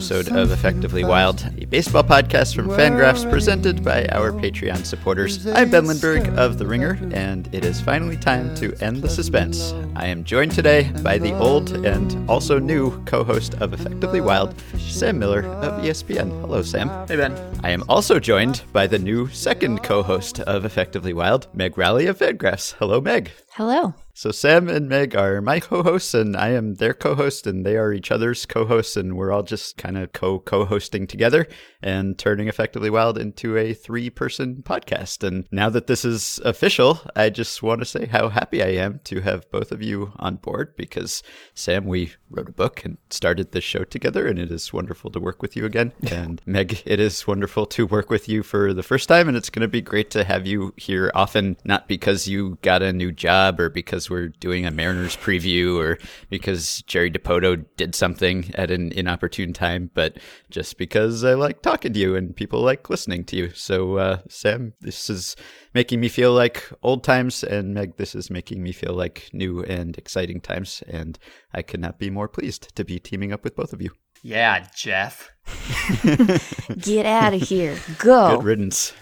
episode of Effectively Wild, a baseball podcast from Fangraphs presented by our Patreon supporters. I'm Ben Lindbergh of The Ringer, and it is finally time to end the suspense. I am joined today by the old and also new co host of Effectively Wild, Sam Miller of ESPN. Hello, Sam. Hey, Ben. I am also joined by the new second co host of Effectively Wild, Meg Rowley of Fangraphs. Hello, Meg. Hello. So Sam and Meg are my co-hosts, and I am their co-host, and they are each other's co-hosts, and we're all just kind of co-co-hosting together and turning Effectively Wild into a three-person podcast. And now that this is official, I just want to say how happy I am to have both of you on board because Sam, we wrote a book and started this show together, and it is wonderful to work with you again. and Meg, it is wonderful to work with you for the first time, and it's going to be great to have you here often, not because you got a new job or because we're doing a Mariners preview or because Jerry Dipoto did something at an inopportune time, but just because I like talking to you and people like listening to you. So, uh, Sam, this is making me feel like old times, and Meg, this is making me feel like new and exciting times. And I could not be more pleased to be teaming up with both of you. Yeah, Jeff. Get out of here. Go. Good riddance.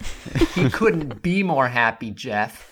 He couldn't be more happy, Jeff.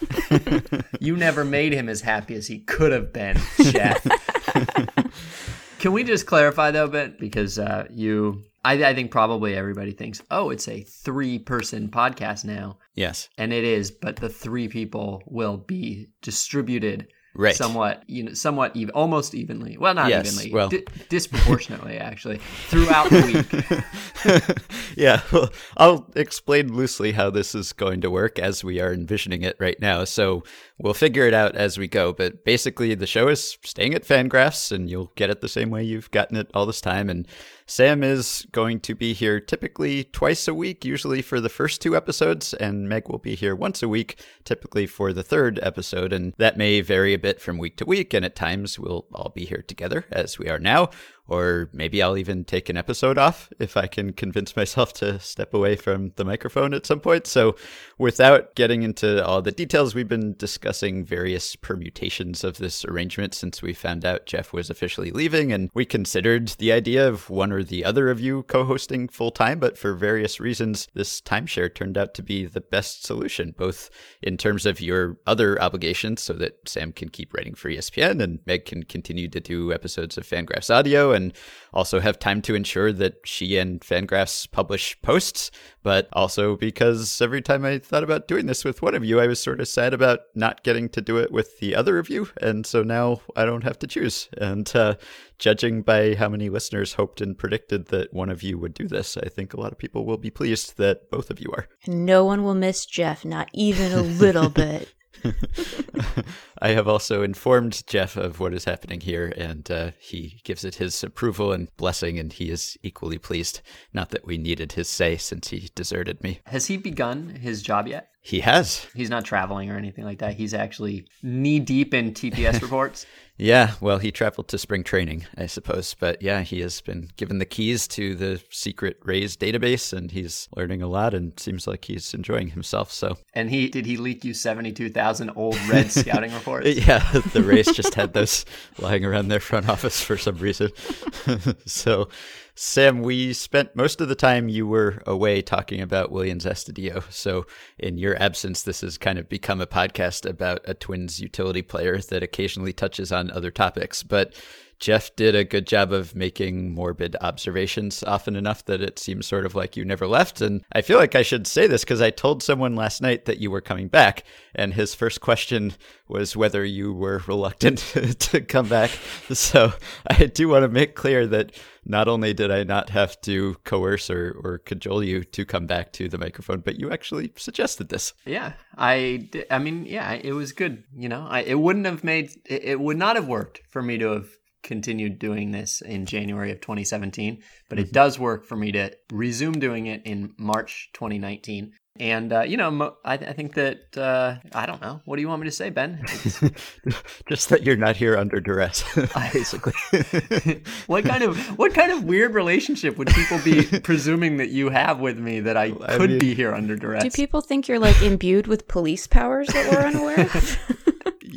you never made him as happy as he could have been, Jeff. Can we just clarify though, Ben? Because uh, you, I, I think probably everybody thinks, oh, it's a three-person podcast now, Yes. and it is, but the three people will be distributed Right. somewhat, you know, somewhat even, almost evenly. Well, not Yes, evenly, well- di- disproportionately actually throughout the week. yeah, well, I'll explain loosely how this is going to work as we are envisioning it right now. So we'll figure it out as we go. But basically, the show is staying at Fangraphs, and you'll get it the same way you've gotten it all this time. And Sam is going to be here typically twice a week, usually for the first two episodes, and Meg will be here once a week, typically for the third episode. And that may vary a bit from week to week, and at times we'll all be here together as we are now. Or maybe I'll even take an episode off if I can convince myself to step away from the microphone at some point. So, without getting into all the details, we've been discussing various permutations of this arrangement since we found out Jeff was officially leaving. And we considered the idea of one or the other of you co hosting full time, but for various reasons, this timeshare turned out to be the best solution, both in terms of your other obligations so that Sam can keep writing for ESPN and Meg can continue to do episodes of Fangraphs Audio and also have time to ensure that she and Fangraphs publish posts, but also because every time I thought about doing this with one of you, I was sort of sad about not getting to do it with the other of you. And so now I don't have to choose. And uh, judging by how many listeners hoped and predicted that one of you would do this, I think a lot of people will be pleased that both of you are. No one will miss Jeff, not even a little bit. I have also informed Jeff of what is happening here, and uh, he gives it his approval and blessing, and he is equally pleased. Not that we needed his say since he deserted me. Has he begun his job yet? He has. He's not traveling or anything like that. He's actually knee deep in TPS reports. Yeah, well, he traveled to spring training, I suppose. But yeah, he has been given the keys to the secret Rays database, and he's learning a lot and seems like he's enjoying himself. So And he did he leak you seventy two thousand old red scouting reports? Yeah, the Rays just had those lying around their front office for some reason. so, Sam, we spent most of the time you were away talking about Willians Astudillo. So, in your absence, this has kind of become a podcast about a Twins utility player that occasionally touches on other topics. But Jeff did a good job of making morbid observations often enough that it seems sort of like you never left. And I feel like I should say this because I told someone last night that you were coming back, and his first question was whether you were reluctant to come back. So I do want to make clear that not only did I not have to coerce or, or cajole you to come back to the microphone, but you actually suggested this. Yeah, I, I mean, yeah, it was good. You know, I, it wouldn't have made, it, it would not have worked for me to have continued doing this in January of 2017, but it does work for me to resume doing it in March 2019. And uh, you know, mo- I, I think that uh, I don't know. What do you want me to say, Ben? Just that you're not here under duress, basically. what kind of what kind of weird relationship would people be presuming that you have with me that I I could mean- be here under duress? Do people think you're like imbued with police powers that we're unaware of?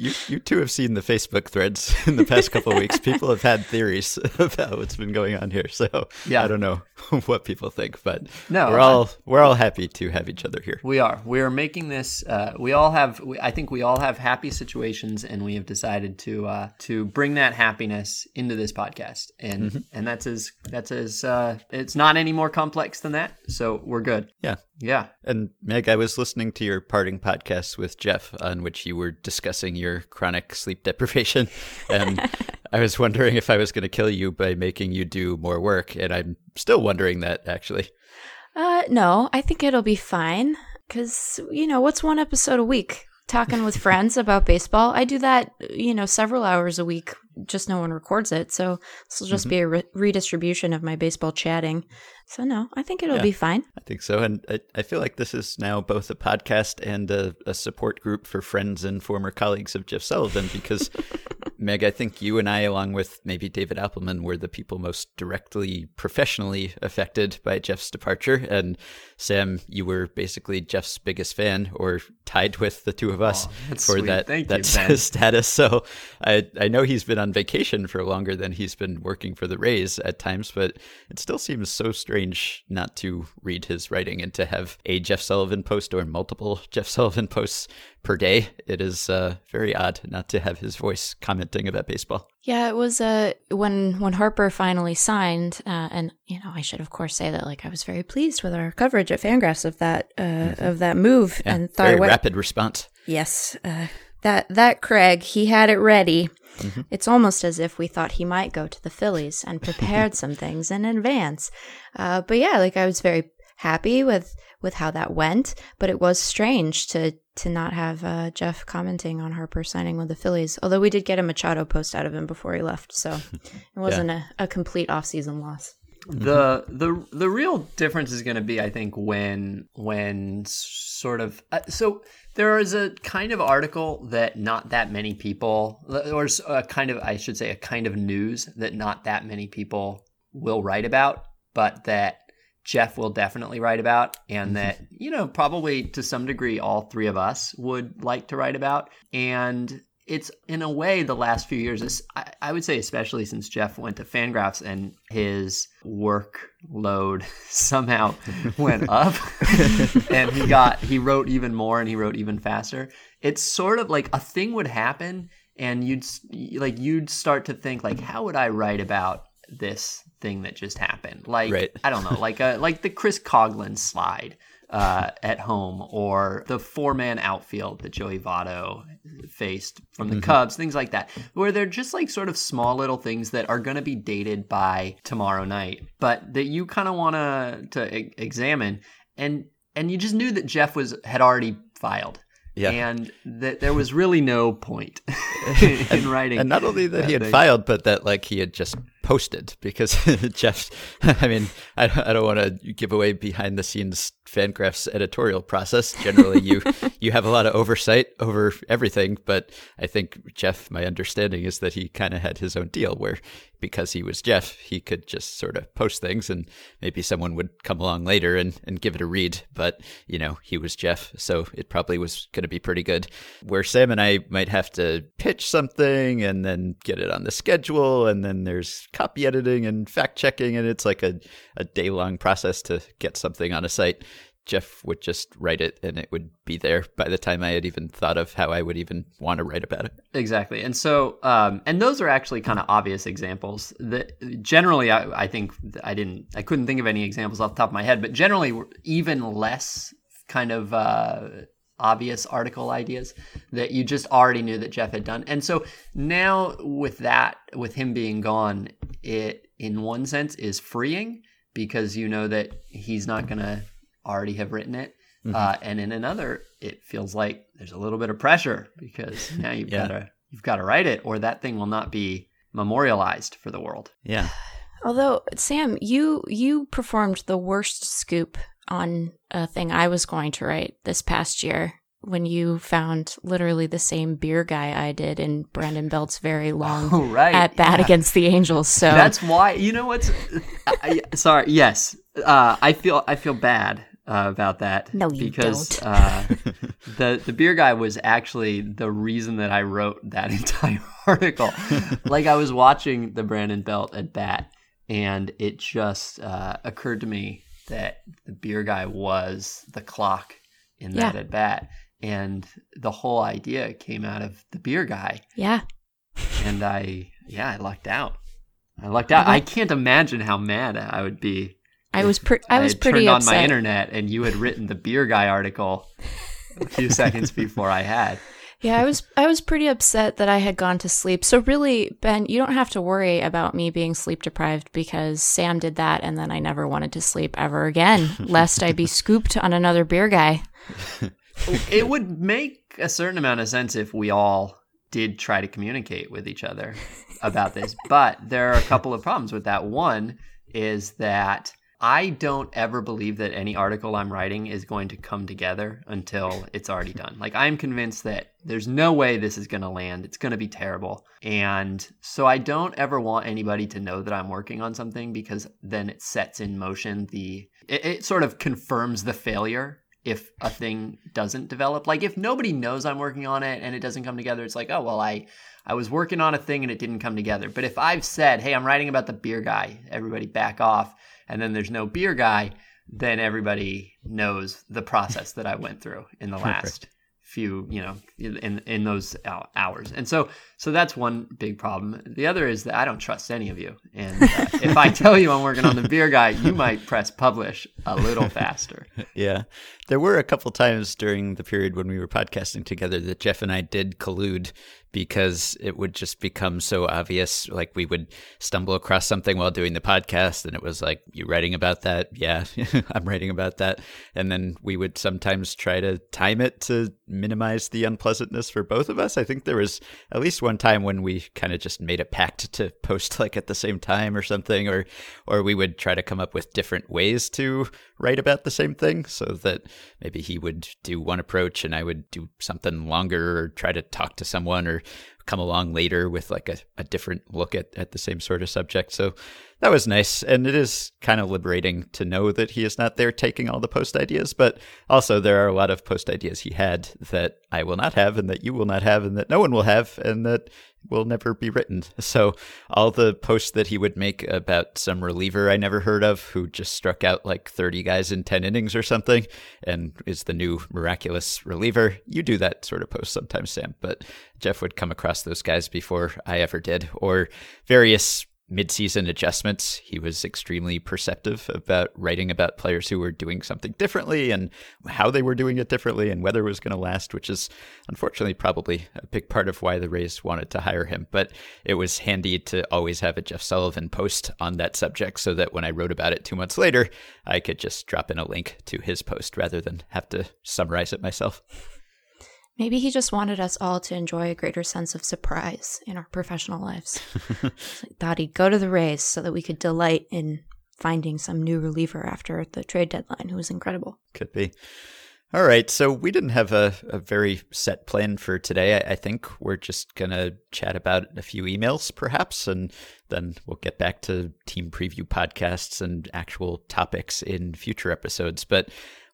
You you two have seen the Facebook threads in the past couple of weeks. People have had theories about what's been going on here. So Yeah. I don't know what people think, but No, we're all we're all happy to have each other here. We are. We are making this. Uh, we all have. We, I think we all have happy situations, and we have decided to uh, to bring that happiness into this podcast, and and that's as that's as uh, it's not any more complex than that. So we're good. Yeah. Yeah. And Meg, I was listening to your parting podcast with Jeff, on which you were discussing your chronic sleep deprivation, and I was wondering if I was going to kill you by making you do more work, and I'm still wondering that actually. Uh, no, I think it'll be fine. Cause you know, what's one episode a week? Talking with friends about baseball. I do that, you know, several hours a week. Just no one records it, so this will just mm-hmm. be a re- redistribution of my baseball chatting. So no, I think it'll Yeah. be fine. I think so. And I, I feel like this is now both a podcast and a, a support group for friends and former colleagues of Jeff Sullivan because, Meg, I think you and I, along with maybe David Appelman, were the people most directly professionally affected by Jeff's departure. And Sam, you were basically Jeff's biggest fan or tied with the two of us that's for sweet. that, Thank that you, status. So I, I know he's been on vacation for longer than he's been working for the Rays at times, but it still seems so strange not to read his writing and to have a Jeff Sullivan post or multiple Jeff Sullivan posts per day. It is uh, very odd not to have his voice commenting about baseball. Yeah, it was uh when when Harper finally signed, uh, and you know I should of course say that like I was very pleased with our coverage at Fangraphs of that uh, of that move, Yeah, and thought very went- rapid response. Yes, uh, that that Craig, he had it ready. Mm-hmm. It's almost as if we thought he might go to the Phillies and prepared some things in advance. Uh, but yeah, like I was very happy with with how that went. But it was strange to to not have uh, Jeff commenting on Harper signing with the Phillies. Although we did get a Machado post out of him before he left, so it wasn't a, a complete offseason loss. the the the real difference is going to be i think when when sort of uh, so there is a kind of article that not that many people or a kind of i should say a kind of news that not that many people will write about but that jeff will definitely write about and mm-hmm. that you know probably to some degree all three of us would like to write about. And it's in a way the last few years I, I would say especially since jeff went to fangraphs and his workload somehow went up and he got he wrote even more and he wrote even faster it's sort of like a thing would happen and you'd like you'd start to think like how would i write about this thing that just happened like Right. i don't know like a like the chris coghlan slide uh, at home or the four man outfield that Joey Votto faced from the Cubs, things like that, where they're just like sort of small little things that are going to be dated by tomorrow night, but that you kind of want to to e- examine, and and you just knew that Jeff was had already filed. Yeah. And that there was really no point in writing. And not only that he had thing. filed, but that like he had just posted because Jeff. I mean, I, I don't want to give away behind the scenes Fangraphs editorial process. Generally, you you have a lot of oversight over everything, but I think Jeff. My understanding is that he kind of had his own deal where because he was Jeff, he could just sort of post things and maybe someone would come along later and, and give it a read. But, you know, he was Jeff, so it probably was going to be pretty good. Where Sam and I might have to pitch something and then get it on the schedule, and then there's copy editing and fact checking, and it's like a, a day long process to get something on a site. Jeff would just write it and it would be there by the time I had even thought of how I would even want to write about it. Exactly. And so, um, and those are actually kind of obvious examples that generally I, I think I didn't, I couldn't think of any examples off the top of my head, but generally even less kind of, uh, obvious article ideas that you just already knew that Jeff had done. And so now with that, with him being gone, it in one sense is freeing because you know that he's not going to already have written it. Uh, and in another, it feels like there's a little bit of pressure because now you've Yeah. got to you've got to write it, or that thing will not be memorialized for the world. Yeah. Although Sam, you you performed the worst scoop on a thing I was going to write this past year when you found literally the same beer guy I did in Brandon Belt's very long Oh, right. at bat Yeah. against the Angels. So That's why you know what's. I, sorry. Yes, uh, I feel I feel bad uh, about that. No, you because don't. uh, the the beer guy was actually the reason that I wrote that entire article. like I was watching the Brandon Belt at bat, and it just uh, occurred to me that the beer guy was the clock in that Yeah. at bat, and the whole idea came out of the beer guy, Yeah. and I yeah I lucked out. I lucked out. I can't imagine how mad I would be I was pre- I was pretty turned upset. on my internet and you had written the beer guy article a few seconds before I had. Yeah, I was I was pretty upset that I had gone to sleep. So really, Ben, you don't have to worry about me being sleep deprived because Sam did that and then I never wanted to sleep ever again, lest I be scooped on another beer guy. It would make a certain amount of sense if we all did try to communicate with each other about this, but there are a couple of problems with that. One is that I don't ever believe that any article I'm writing is going to come together until it's already done. Like I'm convinced that there's no way this is going to land. It's going to be terrible. And so I don't ever want anybody to know that I'm working on something because then it sets in motion the it, it sort of confirms the failure if a thing doesn't develop. Like if nobody knows I'm working on it and it doesn't come together, it's like, oh well, I I was working on a thing and it didn't come together. But if I've said, hey, I'm writing about the beer guy, everybody back off, and then there's no beer guy, then everybody knows the process that I went through in the last few, you know, in in those hours. And so so that's one big problem. The other is that I don't trust any of you. And uh, if I tell you I'm working on the beer guy, you might press publish a little faster. Yeah. There were a couple times during the period when we were podcasting together that Jeff and I did collude because it would just become so obvious. Like we would stumble across something while doing the podcast and it was like, You writing about that? Yeah, I'm writing about that. And then we would sometimes try to time it to minimize the unpleasantness for both of us. I think there was at least one time when we kind of just made a pact to post like at the same time or something, or or we would try to come up with different ways to write about the same thing so that maybe he would do one approach and I would do something longer or try to talk to someone or come along later with like a, a different look at, at the same sort of subject. So that was nice. And it is kind of liberating to know that he is not there taking all the post ideas, but also there are a lot of post ideas he had that I will not have and that you will not have and that no one will have and that will never be written. So all the posts that he would make about some reliever I never heard of who just struck out like 30 guys in 10 innings or something and is the new miraculous reliever. You do that sort of post sometimes, Sam, but Jeff would come across those guys before I ever did or various mid-season adjustments. He was extremely perceptive about writing about players who were doing something differently and how they were doing it differently and whether it was going to last, which is unfortunately probably a big part of why the Rays wanted to hire him. But it was handy to always have a Jeff Sullivan post on that subject so that when I wrote about it two months later, I could just drop in a link to his post rather than have to summarize it myself. Maybe he just wanted us all to enjoy a greater sense of surprise in our professional lives. Thought he'd go to the Rays so that we could delight in finding some new reliever after the trade deadline who was incredible. Could be. All right. So we didn't have a, a very set plan for today. I, I think we're just going to chat about a few emails, perhaps, and then we'll get back to team preview podcasts and actual topics in future episodes. But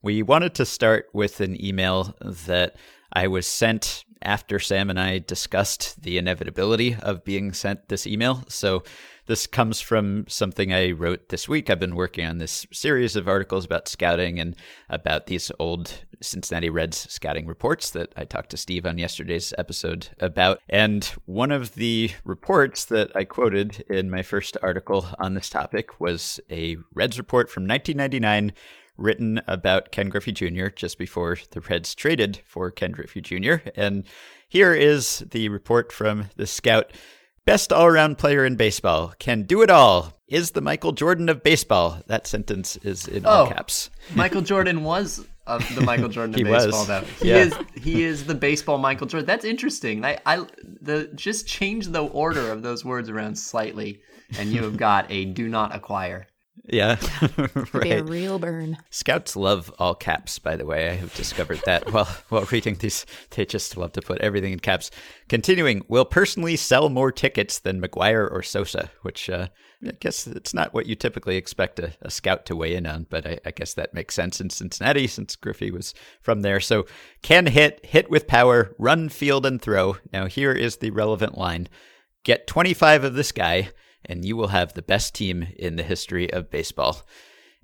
we wanted to start with an email that I was sent after Sam and I discussed the inevitability of being sent this email. So this comes from something I wrote this week. I've been working on this series of articles about scouting and about these old Cincinnati Reds scouting reports that I talked to Steve on yesterday's episode about. And one of the reports that I quoted in my first article on this topic was a Reds report from 1999 written about Ken Griffey Jr. just before the Reds traded for Ken Griffey Jr. And here is the report from the scout. Best all around player in baseball. Can do it all. Is the Michael Jordan of baseball. That sentence is in all Oh. caps. Michael Jordan was of the Michael Jordan of He was. baseball, though. He Yeah. is he is the baseball Michael Jordan. That's interesting. I, I the just change the order of those words around slightly, and you have got a do not acquire. Yeah, It'd be a real burn. Scouts love all caps, by the way. I have discovered that while while reading these. They just love to put everything in caps. Continuing, will personally sell more tickets than McGwire or Sosa, which uh, I guess it's not what you typically expect a, a scout to weigh in on, but I, I, guess that makes sense in Cincinnati since Griffey was from there. So can hit, hit with power, run, field, and throw. Now here is the relevant line: Get 25 of this guy and you will have the best team in the history of baseball.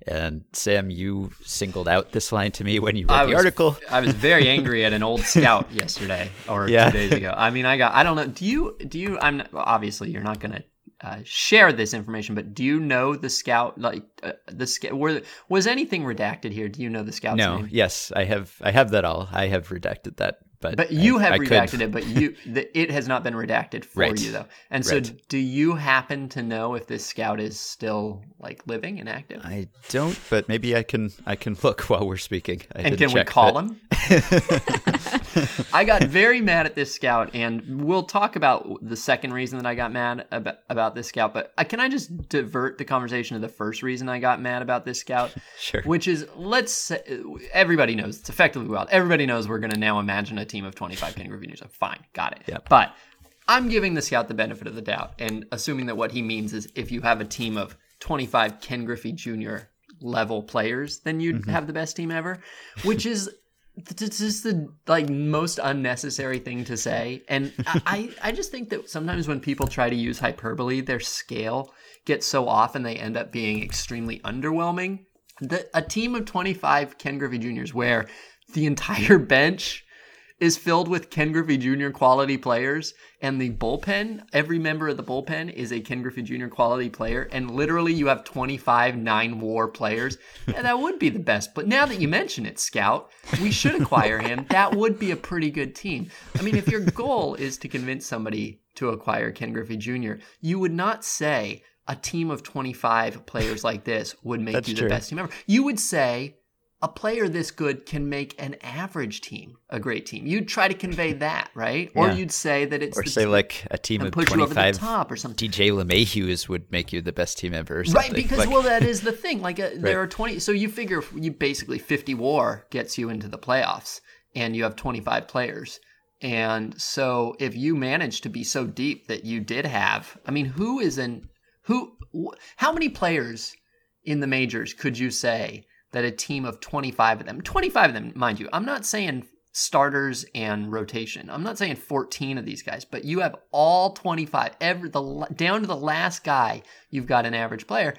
And Sam, you singled out this line to me when you read I the was, article. I was very angry at an old scout yesterday or yeah. two days ago. I mean, I got. I don't know. Do you? Do you? I'm not, well, obviously you're not going to uh, share this information, but do you know the scout? Like uh, the scout? Were was anything redacted here? Do you know the scout's no, name? Yes, I have. I have that all. I have redacted that but but you I, have I redacted could... it, but you the, it has not been redacted for right. you though. And so, right. do you happen to know if this scout is still like living and active? I don't, but maybe I can I can look while we're speaking. I and can we call him? I got very mad at this scout, and we'll talk about the second reason that I got mad about, about this scout. But uh, can I just divert the conversation to the first reason I got mad about this scout? sure. Which is, let's say, everybody knows it's effectively wild. Everybody knows we're going to now imagine a team of 25 Ken Griffey Juniors. Fine, got it. Yep. But I'm giving the scout the benefit of the doubt and assuming that what he means is if you have a team of 25 Ken Griffey Jr. level players, then you'd mm-hmm. have the best team ever, which is it's just the like most unnecessary thing to say. And I, I just think that sometimes when people try to use hyperbole their scale gets so off and they end up being extremely underwhelming. That a team of 25 ken griffey juniors where the entire bench is filled with Ken Griffey Jr. quality players, and the bullpen, every member of the bullpen is a Ken Griffey Jr. quality player, and literally you have 25 nine war players. Yeah, that would be the best. But now that you mention it, Scout, we should acquire him. That would be a pretty good team. I mean, if your goal is to convince somebody to acquire Ken Griffey Jr., you would not say a team of 25 players like this would make That's you the true. best team ever. You would say a player this good can make an average team a great team. You'd try to convey that, right? Or Yeah. you'd say that it's Or say like a team of put you over the 25 top or something. DJ LeMahieu's would make you the best team ever or Right, because Like- well, that is the thing. Like, uh, there Right. are twenty. So you figure you basically fifty WAR gets you into the playoffs, and you have twenty five players. And so if you manage to be so deep that you did have, I mean, who is in who? wh- How many players in the majors could you say that a team of twenty five of them, twenty five of them, mind you, I'm not saying starters and rotation. I'm not saying 14 of these guys, but you have all 25 every the down to the last guy, you've got an average player.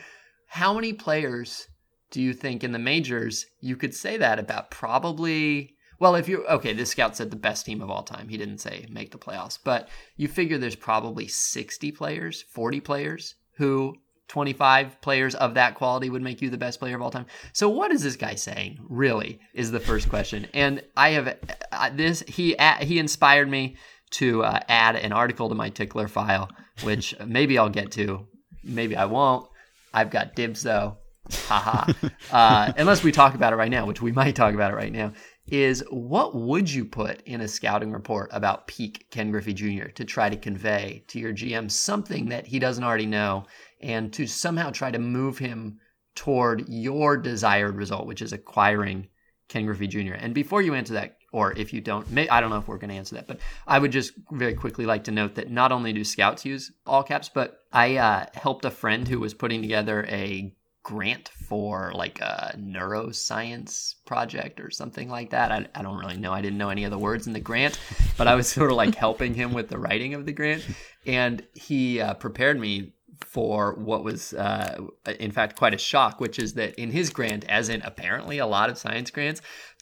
How many players do you think in the majors you could say that about? Probably well, if you're okay, this scout said the best team of all time. He didn't say make the playoffs, but you figure there's probably 60 players, 40 players who 25 players of that quality would make you the best player of all time. So what is this guy saying? Really is the first question. And I have uh, this he uh, he inspired me to uh, add an article to my tickler file, which maybe I'll get to, maybe I won't. I've got dibs though. Haha. uh, unless we talk about it right now, which we might talk about it right now, is what would you put in a scouting report about peak Ken Griffey Jr. to try to convey to your GM something that he doesn't already know and to somehow try to move him toward your desired result, which is acquiring Ken Griffey Jr. And before you answer that, or if you don't, may, I don't know if we're going to answer that, but I would just very quickly like to note that not only do scouts use all caps, but I uh, helped a friend who was putting together a grant for like a neuroscience project or something like that. I, I don't really know. I didn't know any of the words in the grant, but I was sort of like helping him with the writing of the grant. And he uh, prepared me for what was, uh, in fact, quite a shock, which is that in his grant, as in apparently a lot of science grants,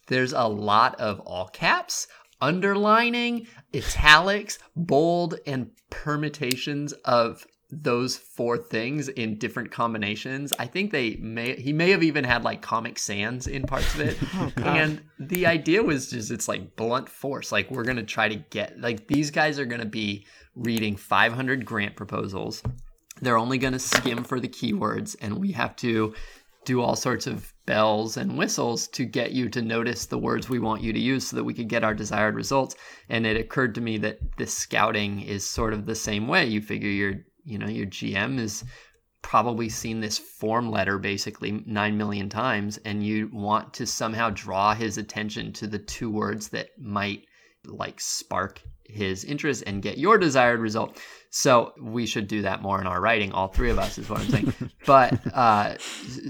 there's a lot of all caps, underlining, italics, bold, and permutations of those four things in different combinations. I think they may he may have even had like Comic Sans in parts of it. and the idea was just it's like blunt force. Like we're gonna try to get like these guys are gonna be reading 500 grant proposals. They're only gonna skim for the keywords, and we have to do all sorts of bells and whistles to get you to notice the words we want you to use so that we could get our desired results. And it occurred to me that this scouting is sort of the same way. You figure your you know your GM is probably seen this form letter basically 9 million times and you want to somehow draw his attention to the two words that might like spark his interest and get your desired result. So we should do that more in our writing. All three of us is what I'm saying. but uh,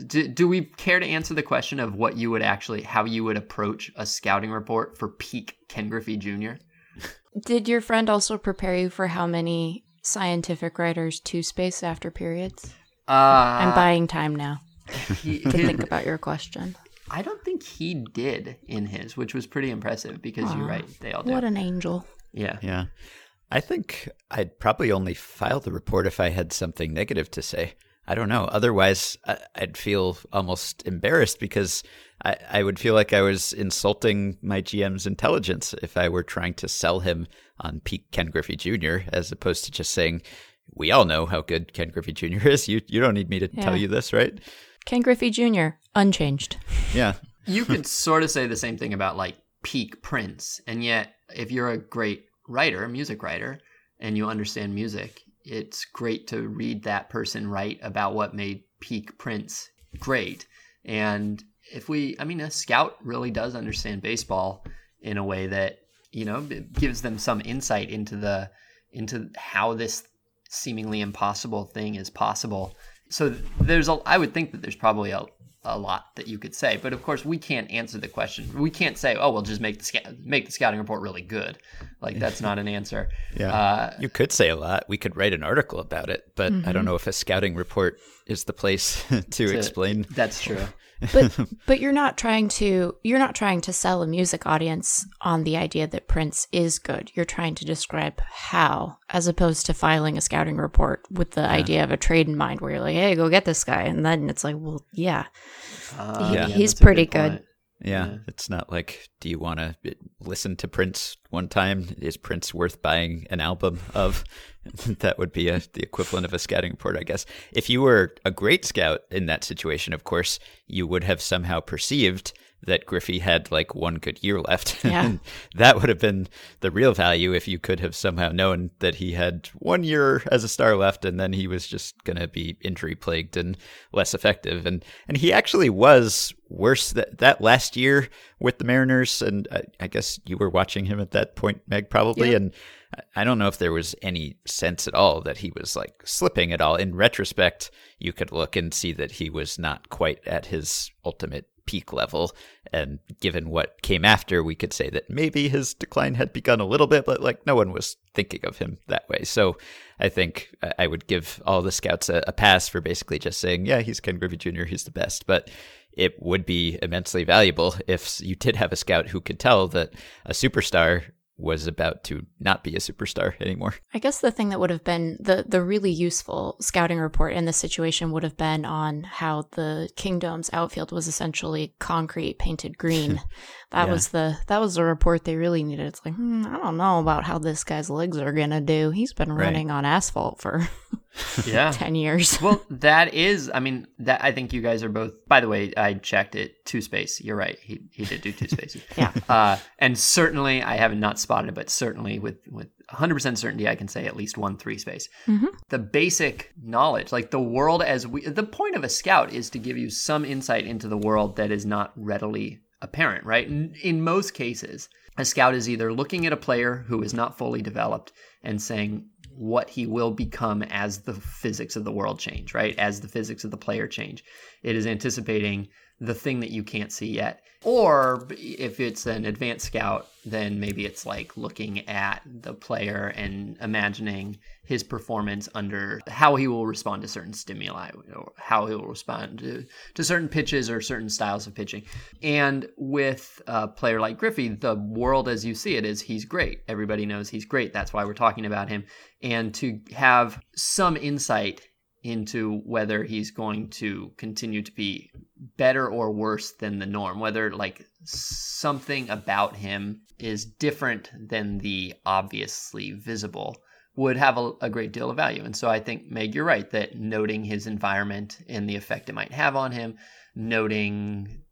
do, do we care to answer the question of what you would actually, how you would approach a scouting report for peak Ken Griffey Jr.? Did your friend also prepare you for how many scientific writers two space after periods? Uh, I'm buying time now he- to think about your question. I don't think he did in his, which was pretty impressive because you're right. They all do. What an angel. yeah. Yeah. I think I'd probably only file the report if I had something negative to say. I don't know. Otherwise, I- I'd feel almost embarrassed because I, I would feel like I was insulting my GM's intelligence if I were trying to sell him on peak Ken Griffey Jr., as opposed to just saying, we all know how good Ken Griffey Jr. is. You, you don't need me to tell you this, right? Ken Griffey Jr., unchanged. Yeah. you could sort of say the same thing about like peak Prince, and yet if you're a great writer, music writer, and you understand music, it's great to read that person write about what made peak Prince great. And if we, I mean, a scout really does understand baseball in a way that you know it gives them some insight into the into how this seemingly impossible thing is possible. So there's a, I would think that there's probably a, a lot that you could say, but of course we can't answer the question. We can't say, oh, well, just make the sca- make the scouting report really good. Like that's not an answer. Yeah. Uh, You could say a lot. We could write an article about it, but I don't know if a scouting report is the place to, explain. That's true. But but you're not trying to you're not trying to sell a music audience on the idea that Prince is good. You're trying to describe how, as opposed to filing a scouting report with the idea of a trade in mind, where you're like, "Hey, go get this guy," and then it's like, "Well, yeah, Uh, He- yeah, he's pretty good. point. Yeah, Yeah. it's not like, do you want to eh, listen to Prince one time? Is Prince worth buying an album of? that would be a, the equivalent of a scouting report, I guess. If you were a great scout in that situation, of course, you would have somehow perceived that Griffey had like one good year left. Yeah. and that would have been the real value if you could have somehow known that he had one year as a star left and then he was just going to be injury plagued and less effective. And, and he actually was worse that, that last year with the Mariners. And I, I guess you were watching him at that point, Meg, probably. Yeah. And I don't know if there was any sense at all that he was like slipping at all. In retrospect, you could look and see that he was not quite at his ultimate peak level. And given what came after, we could say that maybe his decline had begun a little bit, but like no one was thinking of him that way. So I think I- I would give all the scouts a, a pass for basically just saying, yeah, he's Ken Griffey Jr., he's the best. But it would be immensely valuable if you did have a scout who could tell that a superstar was about to not be a superstar anymore. I guess the thing that would have been the the really useful scouting report in this situation would have been on how the Kingdome's outfield was essentially concrete painted green. That Yeah. was the that was the report they really needed. It's like hmm, I don't know about how this guy's legs are gonna do. He's been Right. running on asphalt for Yeah. ten years. well, that is. I mean, that I think you guys are both. By the way, I checked it. Two space. You're right. He he did do two spaces. Yeah. Uh, and certainly, I haven't not spotted it, but certainly with with 100 percent certainty, I can say at least one three space. Mhm. The basic knowledge, like the world as we. The point of a scout is to give you some insight into the world that is not readily apparent. Right. In, in most cases, a scout is either looking at a player who is not fully developed and saying what he will become as the physics of the world change, right? As the physics of the player change. It is anticipating the thing that you can't see yet. Or if it's an advanced scout, then maybe it's like looking at the player and imagining his performance under how he will respond to certain stimuli or how he will respond to, to certain pitches or certain styles of pitching. And with a player like Griffey, the world as you see it is he's great. Everybody knows he's great. That's why we're talking about him. And to have some insight into whether he's going to continue to be better or worse than the norm, whether like something about him is different than the obviously visible would have a, a, great deal of value. And so I think, Meg, you're right that noting his environment and the effect it might have on him, noting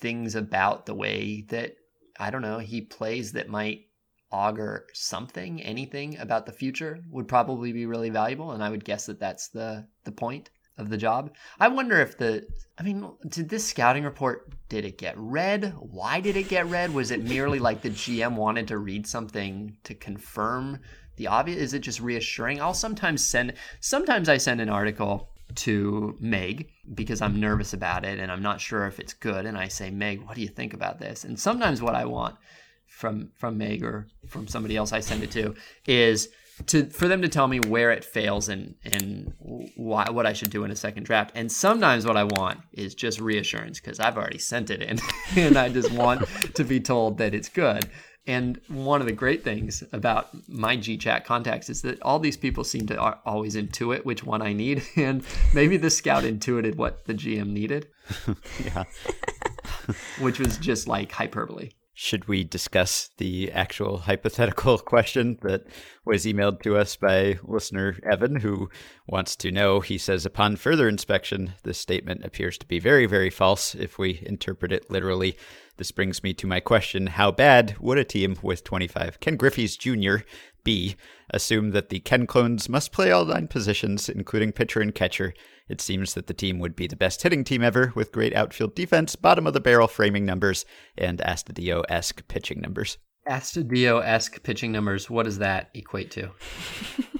things about the way that, I don't know, he plays that might augur something, anything about the future would probably be really valuable. And I would guess that that's the, the point. of the job. I wonder if the I mean, did this scouting report did it get read? Why did it get read? Was it merely like the GM wanted to read something to confirm the obvious? Is it just reassuring? I'll sometimes send sometimes I send an article to Meg because I'm nervous about it and I'm not sure if it's good and I say, "Meg, what do you think about this?" And sometimes what I want from from Meg or from somebody else I send it to is to for them to tell me where it fails and and why, what I should do in a second draft. And sometimes what I want is just reassurance because I've already sent it in, and I just want to be told that it's good. And one of the great things about my GChat contacts is that all these people seem to always intuit which one I need, and maybe the scout intuited what the GM needed. yeah. which was just like hyperbole should we discuss the actual hypothetical question that was emailed to us by listener Evan, who wants to know? He says, upon further inspection, this statement appears to be very, very false if we interpret it literally. This brings me to my question How bad would a team with 25 Ken Griffey's Jr. be? Assume that the Ken clones must play all nine positions, including pitcher and catcher, it seems that the team would be the best hitting team ever with great outfield defense, bottom of the barrel framing numbers, and Astudillo esque pitching numbers. Astudillo esque pitching numbers, what does that equate to?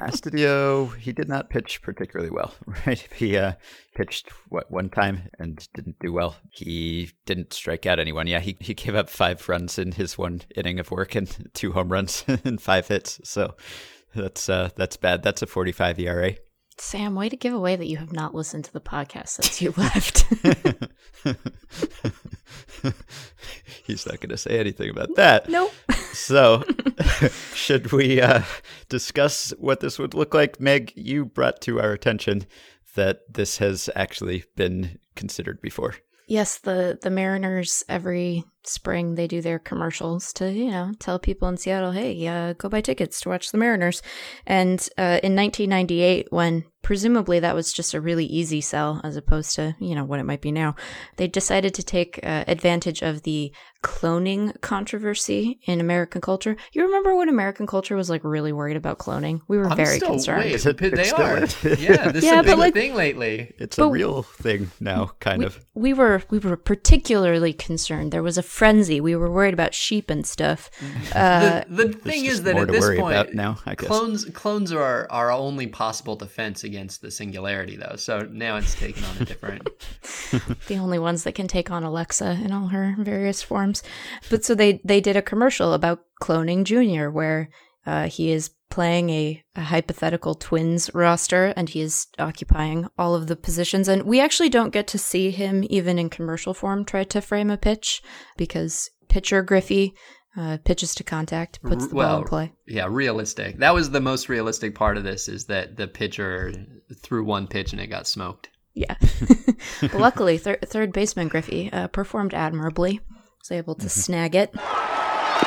Astudillo, he did not pitch particularly well, right? He uh, pitched what one time and didn't do well. He didn't strike out anyone. Yeah, he, he gave up five runs in his one inning of work and two home runs and five hits. So that's uh, that's bad. That's a 45 ERA. Sam, way to give away that you have not listened to the podcast since you left. He's not going to say anything about that. Nope. so, should we uh, discuss what this would look like? Meg, you brought to our attention that this has actually been considered before. Yes, the the Mariners every spring they do their commercials to you know tell people in Seattle, hey, uh, go buy tickets to watch the Mariners. And uh, in 1998, when presumably that was just a really easy sell as opposed to you know what it might be now, they decided to take uh, advantage of the cloning controversy in American culture. You remember when American culture was like really worried about cloning? We were I'm very still, concerned. Wait, they are. yeah, this yeah, is a big like, thing lately. It's a real thing now, kind we, of. We were we were particularly concerned. There was a frenzy. We were worried about sheep and stuff. Uh, the, the thing is that at this point, now clones clones are our, our only possible defense against the singularity, though. So now it's taken on a different. the only ones that can take on Alexa in all her various forms. But so they they did a commercial about cloning Junior, where uh, he is playing a, a, hypothetical twins roster and he is occupying all of the positions. And we actually don't get to see him even in commercial form try to frame a pitch because pitcher Griffey uh, pitches to contact, puts the well, ball in play. Yeah, realistic. That was the most realistic part of this is that the pitcher threw one pitch and it got smoked. Yeah. luckily, thir- third baseman Griffey uh, performed admirably. Was able to mm-hmm. snag it.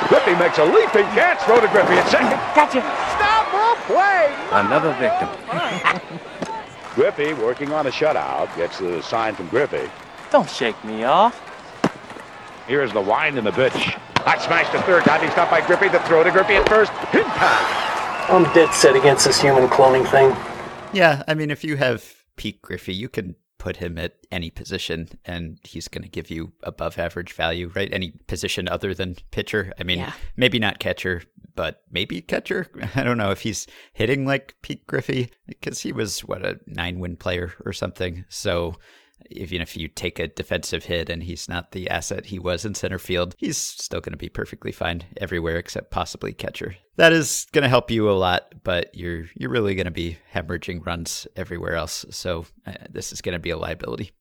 Griffey makes a leaping catch. Throw to Griffey at second. Gotcha. Stop or play. Another victim. Griffey working on a shutout. Gets the sign from Griffey. Don't shake me off. Here's the wind in the bitch. I smashed to third. Diving stopped by Griffey. The throw to Griffey at first. Hit I'm dead set against this human cloning thing. Yeah, I mean, if you have peak Griffey, you can put him at any position and he's going to give you above average value, right? Any position other than pitcher. I mean, yeah. maybe not catcher, but maybe catcher. I don't know if he's hitting like peak Griffey because he was what a nine win player or something. So even if you take a defensive hit and he's not the asset he was in center field, he's still going to be perfectly fine everywhere except possibly catcher. That is going to help you a lot, but you're you're really going to be hemorrhaging runs everywhere else. So uh, this is going to be a liability.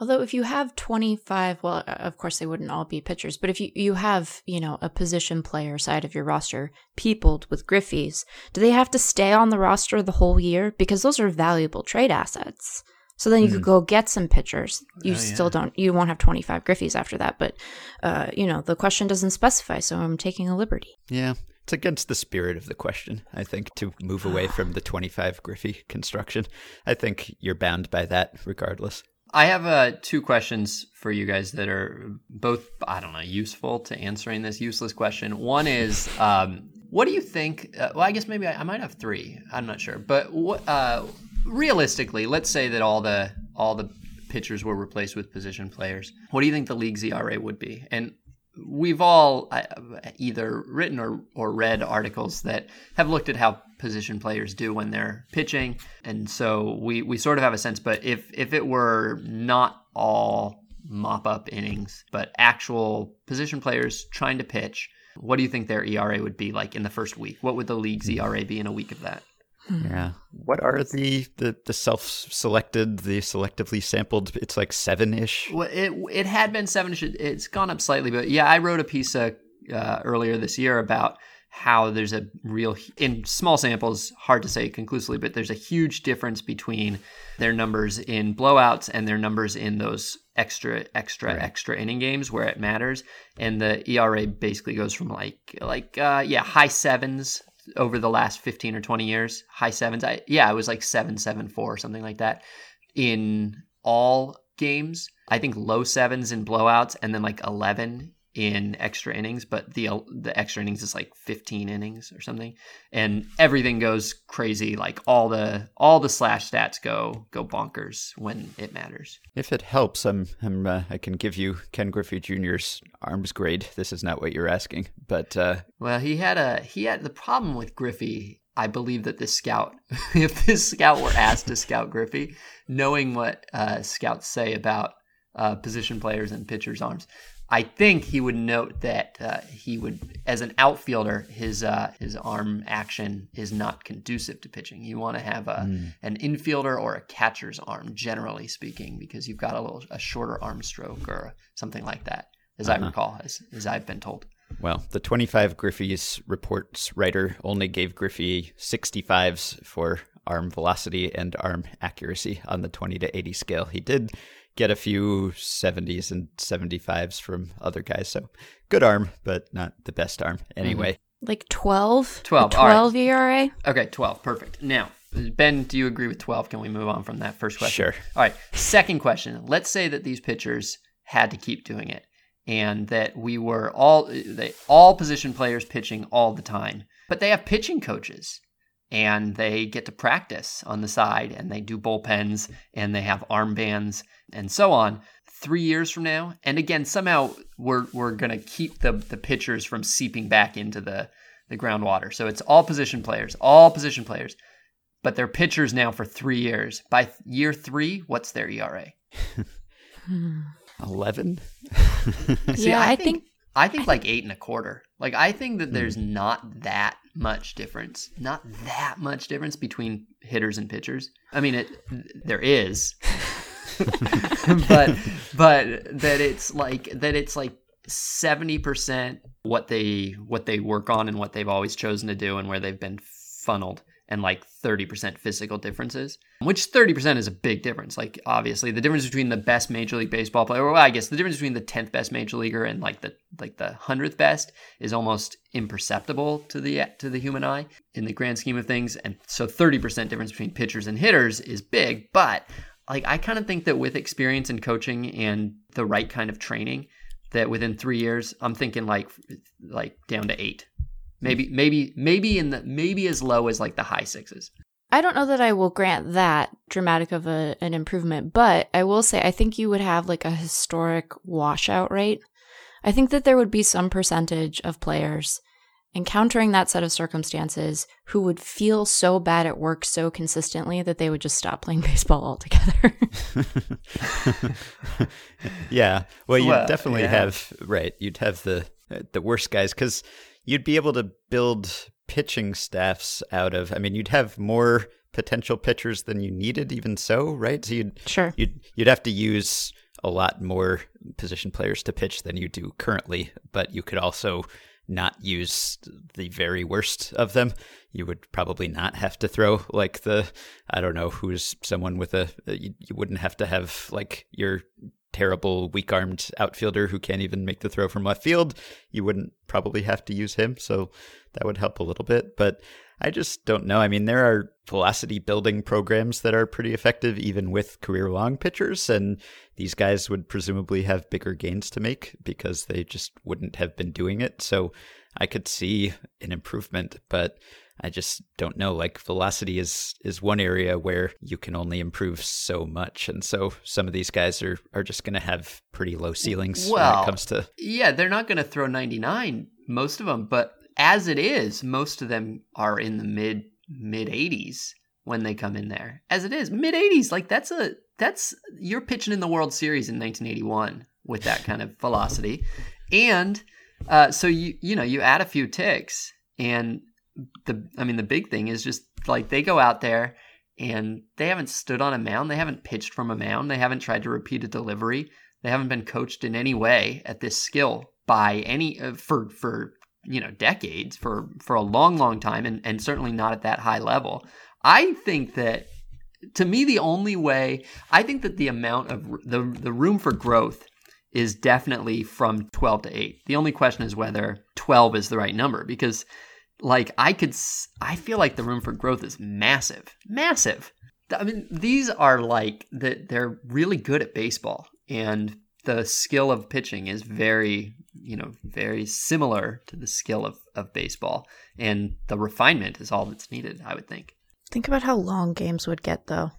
Although if you have 25, well, uh, of course they wouldn't all be pitchers, but if you, you have, you know, a position player side of your roster peopled with Griffeys, do they have to stay on the roster the whole year? Because those are valuable trade assets. So then you mm. could go get some pitchers. You oh, still yeah. don't, you won't have 25 Griffeys after that. But, uh, you know, the question doesn't specify. So I'm taking a liberty. Yeah. It's against the spirit of the question, I think, to move away from the 25 Griffey construction. I think you're bound by that regardless. I have uh, two questions for you guys that are both, I don't know, useful to answering this useless question. One is, um, what do you think? Uh, well, I guess maybe I, I, might have three. I'm not sure. But what, uh, realistically, let's say that all the all the pitchers were replaced with position players. What do you think the league's ERA would be? And we've all uh, either written or, or read articles that have looked at how position players do when they're pitching and so we, we sort of have a sense but if if it were not all mop up innings but actual position players trying to pitch what do you think their ERA would be like in the first week what would the league's ERA be in a week of that yeah. What are the the, the self selected, the selectively sampled? It's like seven ish. Well, it it had been seven ish. It's gone up slightly, but yeah, I wrote a piece uh, uh, earlier this year about how there's a real in small samples hard to say conclusively but there's a huge difference between their numbers in blowouts and their numbers in those extra extra right. extra inning games where it matters and the ERA basically goes from like like uh, yeah high sevens over the last 15 or 20 years, high sevens. I, yeah, it was like 7 7 4 or something like that in all games. I think low sevens in blowouts and then like 11 in extra innings, but the the extra innings is like 15 innings or something, and everything goes crazy. Like all the all the slash stats go go bonkers when it matters. If it helps, I'm, I'm uh, I can give you Ken Griffey Jr.'s arms grade. This is not what you're asking, but uh... well, he had a he had the problem with Griffey. I believe that this scout, if this scout were asked to scout Griffey, knowing what uh, scouts say about uh, position players and pitchers' arms, I think he would note that uh, he would, as an outfielder, his uh, his arm action is not conducive to pitching. You want to have a, mm. an infielder or a catcher's arm, generally speaking, because you've got a little a shorter arm stroke or something like that, as uh-huh. I recall, as, as I've been told. Well, the 25 Griffey's reports writer only gave Griffey 65s for arm velocity and arm accuracy on the 20 to 80 scale. He did get a few 70s and 75s from other guys. So good arm, but not the best arm anyway. Mm-hmm. Like 12? 12. 12 right. ERA? Okay, 12. Perfect. Now, Ben, do you agree with 12? Can we move on from that first question? Sure. All right. Second question. Let's say that these pitchers had to keep doing it and that we were all they all position players pitching all the time. But they have pitching coaches and they get to practice on the side and they do bullpens and they have armbands and so on. Three years from now and again somehow we're we're going to keep the the pitchers from seeping back into the the groundwater. So it's all position players all position players but they're pitchers now for three years. By year three what's their ERA 11 yeah I, I think, think I think like eight and a quarter. Like I think that there's mm. not that much difference, not that much difference between hitters and pitchers. I mean, it there is, but but that it's like that it's like seventy percent what they what they work on and what they've always chosen to do and where they've been funneled and like 30% physical differences, which 30% is a big difference. Like, obviously, the difference between the best Major League Baseball player, well, I guess the difference between the 10th best Major Leaguer and like the like the 100th best is almost imperceptible to the to the human eye in the grand scheme of things. And so 30% difference between pitchers and hitters is big, but like I kind of think that with experience and coaching and the right kind of training, that within three years, I'm thinking like like down to eight Maybe maybe maybe in the maybe as low as like the high sixes. I don't know that I will grant that dramatic of a, an improvement, but I will say I think you would have like a historic washout rate. I think that there would be some percentage of players encountering that set of circumstances who would feel so bad at work so consistently that they would just stop playing baseball altogether. yeah. Well, you well, definitely yeah. have right. You'd have the the worst guys cuz you'd be able to build pitching staffs out of. I mean, you'd have more potential pitchers than you needed, even so, right? So you'd sure you'd you'd have to use a lot more position players to pitch than you do currently, but you could also not use the very worst of them. You would probably not have to throw like the I don't know who's someone with a you, you wouldn't have to have like your terrible weak armed outfielder who can't even make the throw from left field, you wouldn't probably have to use him. So that would help a little bit. But I just don't know. I mean, there are velocity building programs that are pretty effective even with career long pitchers. And these guys would presumably have bigger gains to make because they just wouldn't have been doing it. So I could see an improvement, but I just don't know. Like velocity is is one area where you can only improve so much, and so some of these guys are are just going to have pretty low ceilings when Well, it comes to. Yeah, they're not going to throw 99, most of them, but as it is, most of them are in the mid mid 80s when they come in there. As it is, mid 80s, like that's a that's you're pitching in the World Series in 1981 with that kind of velocity. And uh, so you you know, you add a few ticks and the I mean the big thing is just like they go out there and they haven't stood on a mound, they haven't pitched from a mound, they haven't tried to repeat a delivery, they haven't been coached in any way at this skill by any uh, for for you know decades for for a long long time and and certainly not at that high level. I think that to me the only way I think that the amount of the the room for growth is definitely from 12 to 8. The only question is whether 12 is the right number because like I could I feel like the room for growth is massive. Massive. I mean these are like that they're really good at baseball and the skill of pitching is very, you know, very similar to the skill of of baseball and the refinement is all that's needed, I would think. Think about how long games would get though.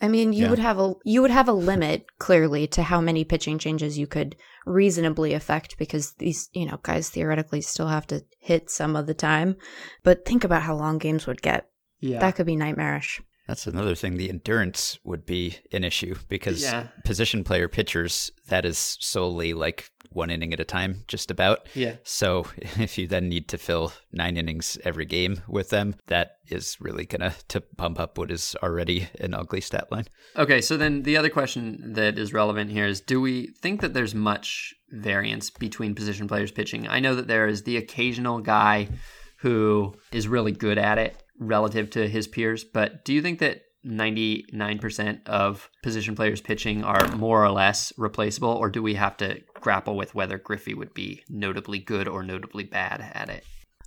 I mean, you Yeah. would have a you would have a limit clearly to how many pitching changes you could reasonably affect because these, you know, guys theoretically still have to hit some of the time. But think about how long games would get. Yeah. That could be nightmarish. That's another thing. The endurance would be an issue because Yeah. position player pitchers, that is solely like one inning at a time, just about. yeah. So if you then need to fill nine innings every game with them, that is really gonna to pump up what is already an ugly stat line. Okay, so then the other question that is relevant here is do we think that there's much variance between position players pitching? I know that there is the occasional guy who is really good at it relative to his peers, but do you think that 99% of position players pitching are more or less replaceable, or do we have to grapple with whether Griffey would be notably good or notably bad at it?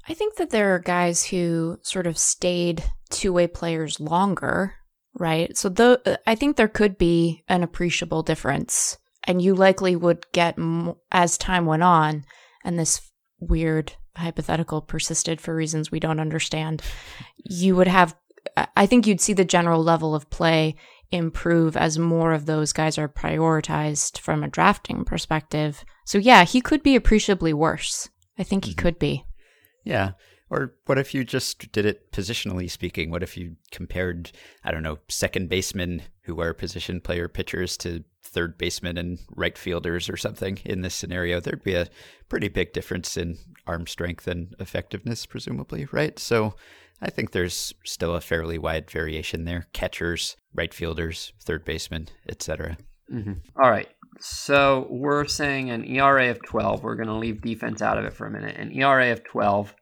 I think that there are guys who sort of stayed two way players longer, right? So the I think there could be an appreciable difference, and you likely would get as time went on, and this weird hypothetical persisted for reasons we don't understand. You would have, I- think you'd see the general level of play improve as more of those guys are prioritized from a drafting perspective. So yeah, he could be appreciably worse. I think he mm-hmm. could be. Yeah. Or what if you just did it positionally speaking? What if you compared, I don't know, second basemen who are position player pitchers to third basemen and right fielders or something in this scenario? There'd be a pretty big difference in arm strength and effectiveness, presumably, right? So I think there's still a fairly wide variation there. Catchers, right fielders, third basemen, etc. Mm-hmm. All right. So we're saying an ERA of 12. We're going to leave defense out of it for a minute. An ERA of 12,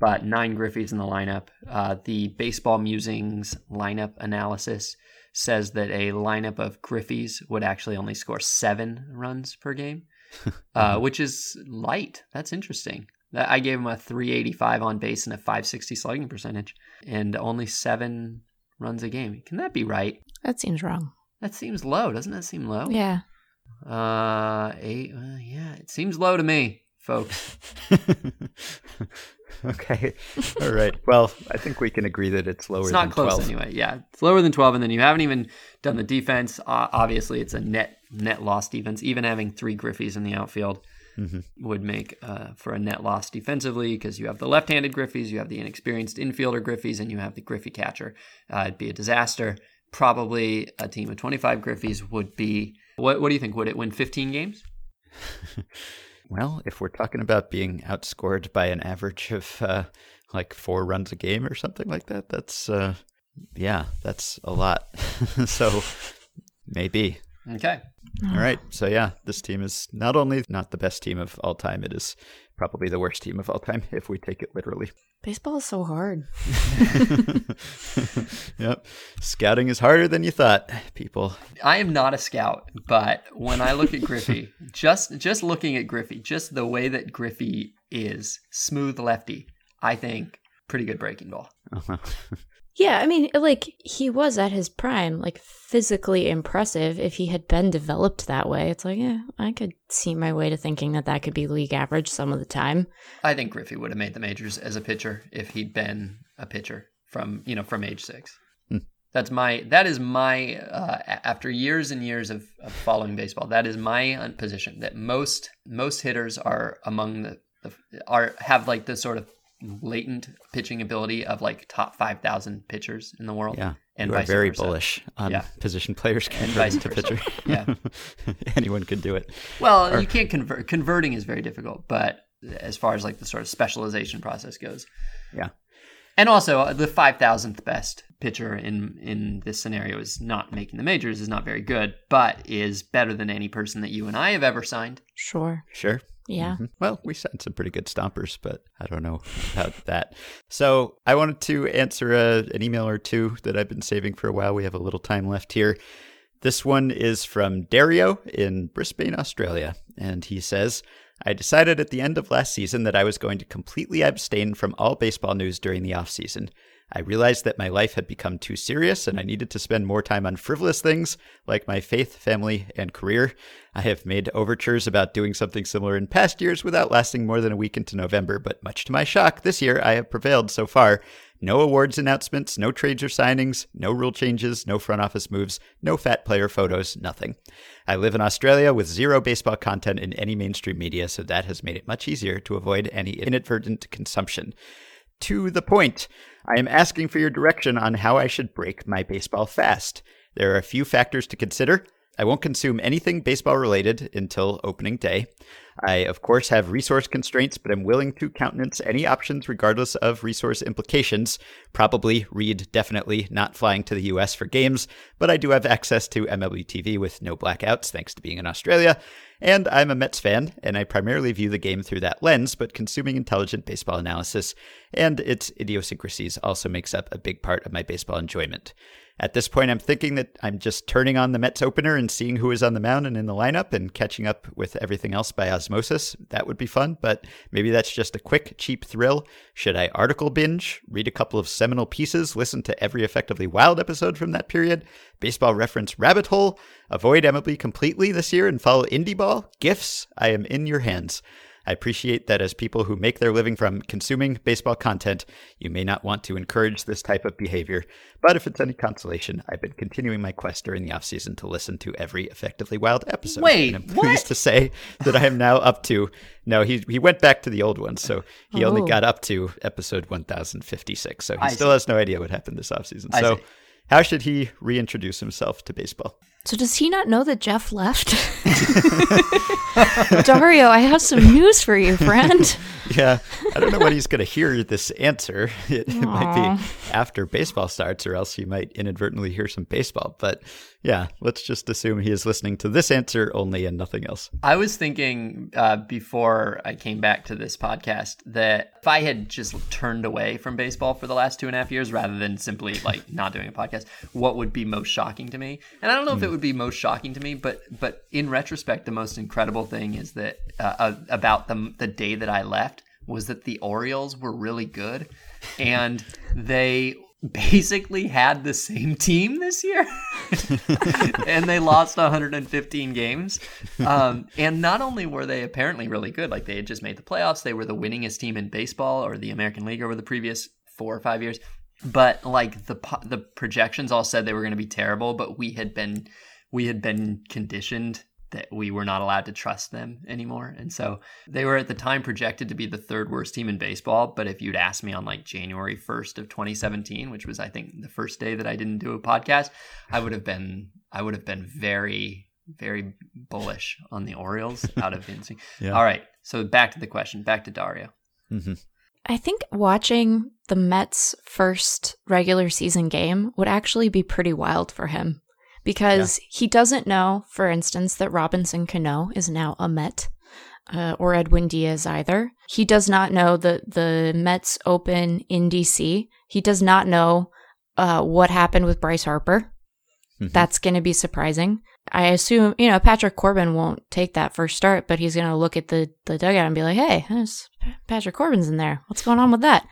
but nine Griffeys in the lineup. Uh, the Baseball Musings lineup analysis says that a lineup of Griffeys would actually only score seven runs per game, uh, which is light. That's interesting. I gave him a 385 on base and a 560 slugging percentage, and only seven runs a game. Can that be right? That seems wrong. That seems low. Doesn't that seem low? Yeah. Uh, eight. Uh, yeah, it seems low to me, folks. okay. All right. Well, I think we can agree that it's lower It's than not close 12. anyway. Yeah, it's lower than twelve, and then you haven't even done the defense. Uh, obviously, it's a net net loss defense. Even having three Griffeys in the outfield would make uh, for a net loss defensively because you have the left-handed Griffeys, you have the inexperienced infielder Griffeys, and you have the Griffey catcher. Uh, it'd be a disaster. Probably a team of twenty-five Griffeys would be. What What do you think? Would it win fifteen games? Well, if we're talking about being outscored by an average of uh, like four runs a game or something like that, that's uh, yeah, that's a lot. so maybe. Okay. All right. So yeah, this team is not only not the best team of all time, it is probably the worst team of all time if we take it literally. Baseball is so hard. yep. Scouting is harder than you thought, people. I am not a scout, but when I look at Griffey, just just looking at Griffey, just the way that Griffey is, smooth lefty, I think pretty good breaking ball. Uh-huh. Yeah, I mean, like he was at his prime, like physically impressive. If he had been developed that way, it's like, yeah, I could see my way to thinking that that could be league average some of the time. I think Griffey would have made the majors as a pitcher if he'd been a pitcher from you know from age six. Hmm. That's my that is my uh, after years and years of, of following baseball. That is my uh, position. That most most hitters are among the, the are have like the sort of latent pitching ability of like top five thousand pitchers in the world. Yeah. and you are very versa. bullish on Yeah. position players And converting vice to pitcher. Yeah. Anyone could do it. Well, Or- you can't convert. Converting is very difficult, but as far as like the sort of specialization process goes, Yeah. And also, uh, the five thousandth best pitcher in in this scenario is not making the majors is not very good, but is better than any person that you and I have ever signed. Sure. Sure. Yeah. Mhm. Well, we signed some pretty good stompers, but I don't know about that. So I wanted to answer a, an email or two that I've been saving for a while. We have a little time left here. This one is from Dario in Brisbane, Australia. And he says, I decided at the end of last season that I was going to completely abstain from all baseball news during the off season. I realized that my life had become too serious and I needed to spend more time on frivolous things like my faith, family, and career. I have made overtures about doing something similar in past years without lasting more than a week into November, but much to my shock, this year I have prevailed so far. No awards announcements, no trades or signings, no rule changes, no front office moves, no fat player photos, nothing. I live in Australia with zero baseball content in any mainstream media, so that has made it much easier to avoid any inadvertent consumption. To the point, I am asking for your direction on how I should break my baseball fast. There are a few factors to consider. I won't consume anything baseball related until opening day. I, of course, have resource constraints, but am willing to countenance any options regardless of resource implications. Probably read definitely not flying to the US for games, but I do have access to MLB TV with no blackouts thanks to being in Australia. And I'm a Mets fan, and I primarily view the game through that lens, but consuming intelligent baseball analysis and its idiosyncrasies also makes up a big part of my baseball enjoyment. At this point, I'm thinking that I'm just turning on the Mets opener and seeing who is on the mound and in the lineup and catching up with everything else by osmosis. That would be fun, but maybe that's just a quick, cheap thrill. Should I article binge, read a couple of seminal pieces, listen to every Effectively Wild episode from that period, baseball reference rabbit hole, avoid MLB completely this year and follow indie ball? Gifts? I am in your hands. I appreciate that as people who make their living from consuming baseball content, you may not want to encourage this type of behavior. But if it's any consolation, I've been continuing my quest during the offseason to listen to every Effectively Wild episode. Wait, and I'm what? pleased to say that I am now up to no, he he went back to the old one, so he only Oh. got up to episode 1056. So he I still see. has no idea what happened this offseason. I So see. how should he reintroduce himself to baseball? So does he not know that Jeff left? Dario, I have some news for you, friend. Yeah, I don't know when he's going to hear this answer. It, it might be after baseball starts, or else he might inadvertently hear some baseball. But yeah, let's just assume he is listening to this answer only and nothing else. I was thinking uh, before I came back to this podcast that if I had just turned away from baseball for the last two and a half years rather than simply like not doing a podcast, what would be most shocking to me? And I don't know if it would be most shocking to me, but but in retrospect, the most incredible thing is that uh, uh, about the the day that I left was that the Orioles were really good, and they basically had the same team this year. And they lost 115 games. Um, and not only were they apparently really good like they had just made the playoffs they were the winningest team in baseball or the american league over the previous four or five years. But like the the projections all said they were going to be terrible but we had been we had been conditioned that we were not allowed to trust them anymore. And so they were at the time projected to be the third worst team in baseball. But if you'd asked me on like january 1st of 2017 which was i think the first day that i didn't do a podcast i would have been i would have been very very bullish on the orioles out of instinct Yeah. all right. So back to the question. Back to dario. Hmm I think watching the Mets' first regular season game would actually be pretty wild for him because he doesn't know, for instance, that Robinson Cano is now a Met. Uh, or Edwin Diaz either. He does not know that the Mets open in DC. He does not know uh, what happened with Bryce Harper. Mhm. That's going to be surprising. I assume, you know, Patrick Corbin won't take that first start, but he's going to look at the, the dugout and be like, hey, this Patrick Corbin's in there. What's going on with that?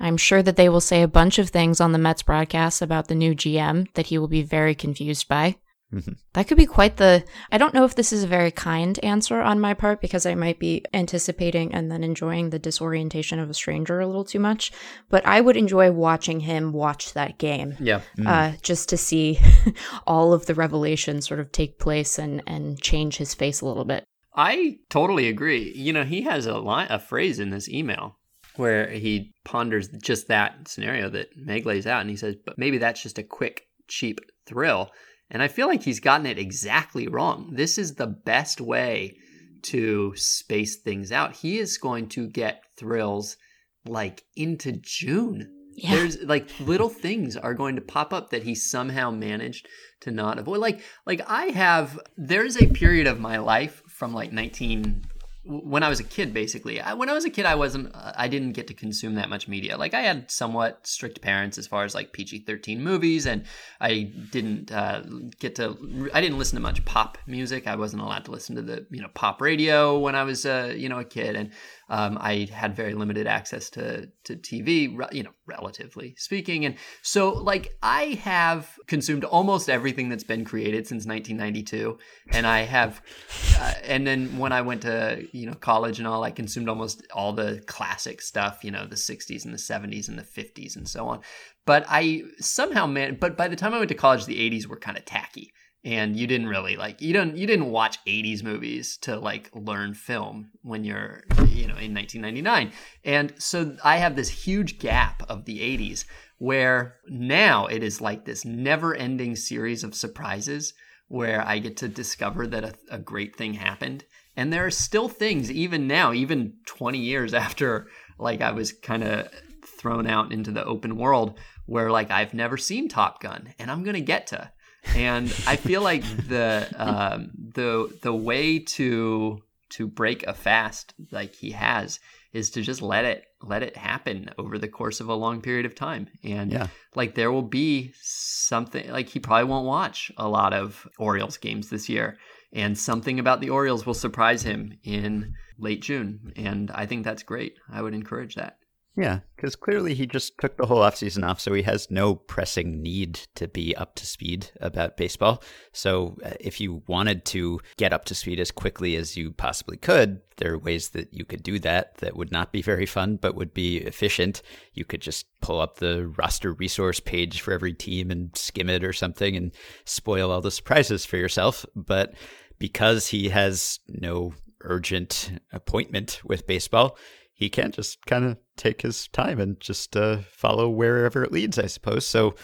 I'm sure that they will say a bunch of things on the Mets broadcast about the new GM that he will be very confused by. Mhm. That could be quite the. I don't know if this is a very kind answer on my part because I might be anticipating and then enjoying the disorientation of a stranger a little too much. But I would enjoy watching him watch that game Yeah. uh, just to see all of the revelations sort of take place and, and change his face a little bit. I totally agree. You know, he has a line, a phrase in this email where he ponders just that scenario that Meg lays out, and he says, "But maybe that's just a quick, cheap thrill." And I feel like he's gotten it exactly wrong. This is the best way to space things out. He is going to get thrills like into June. Yeah. There's like little things are going to pop up that he somehow managed to not avoid. Like like I have there's a period of my life from like 19 when I was a kid, basically. I, when I was a kid, I wasn't, I didn't get to consume that much media. Like I had somewhat strict parents as far as like PG thirteen movies, and I didn't uh, get to, I didn't listen to much pop music. I wasn't allowed to listen to the you know pop radio when I was uh, you know a kid, and um, I had very limited access to to TV, you know, relatively speaking. And so, like, I have consumed almost everything that's been created since 1992, and I have, uh, and then when I went to you know college and all, I consumed almost all the classic stuff, you know, the 60s and the 70s and the 50s and so on. But I somehow man, but by the time I went to college, the 80s were kind of tacky and you didn't really like you don't you didn't watch 80s movies to like learn film when you're you know in 1999 and so i have this huge gap of the 80s where now it is like this never ending series of surprises where i get to discover that a, a great thing happened. And there are still things even now even 20 years after like i was kind of thrown out into the open world where like i've never seen top gun and i'm gonna get to and I feel like the um, the the way to to break a fast like he has is to just let it let it happen over the course of a long period of time. And Yeah. like there will be something like he probably won't watch a lot of Orioles games this year. And something about the Orioles will surprise him in late June. And I think that's great. I would encourage that Yeah, because clearly he just took the whole offseason off, so he has no pressing need to be up to speed about baseball. So uh, if you wanted to get up to speed as quickly as you possibly could, there are ways that you could do that that would not be very fun, but would be efficient. You could just pull up the roster resource page for every team and skim it or something and spoil all the surprises for yourself. But because he has no urgent appointment with baseball, he can just kind of take his time and just uh, follow wherever it leads, I suppose. So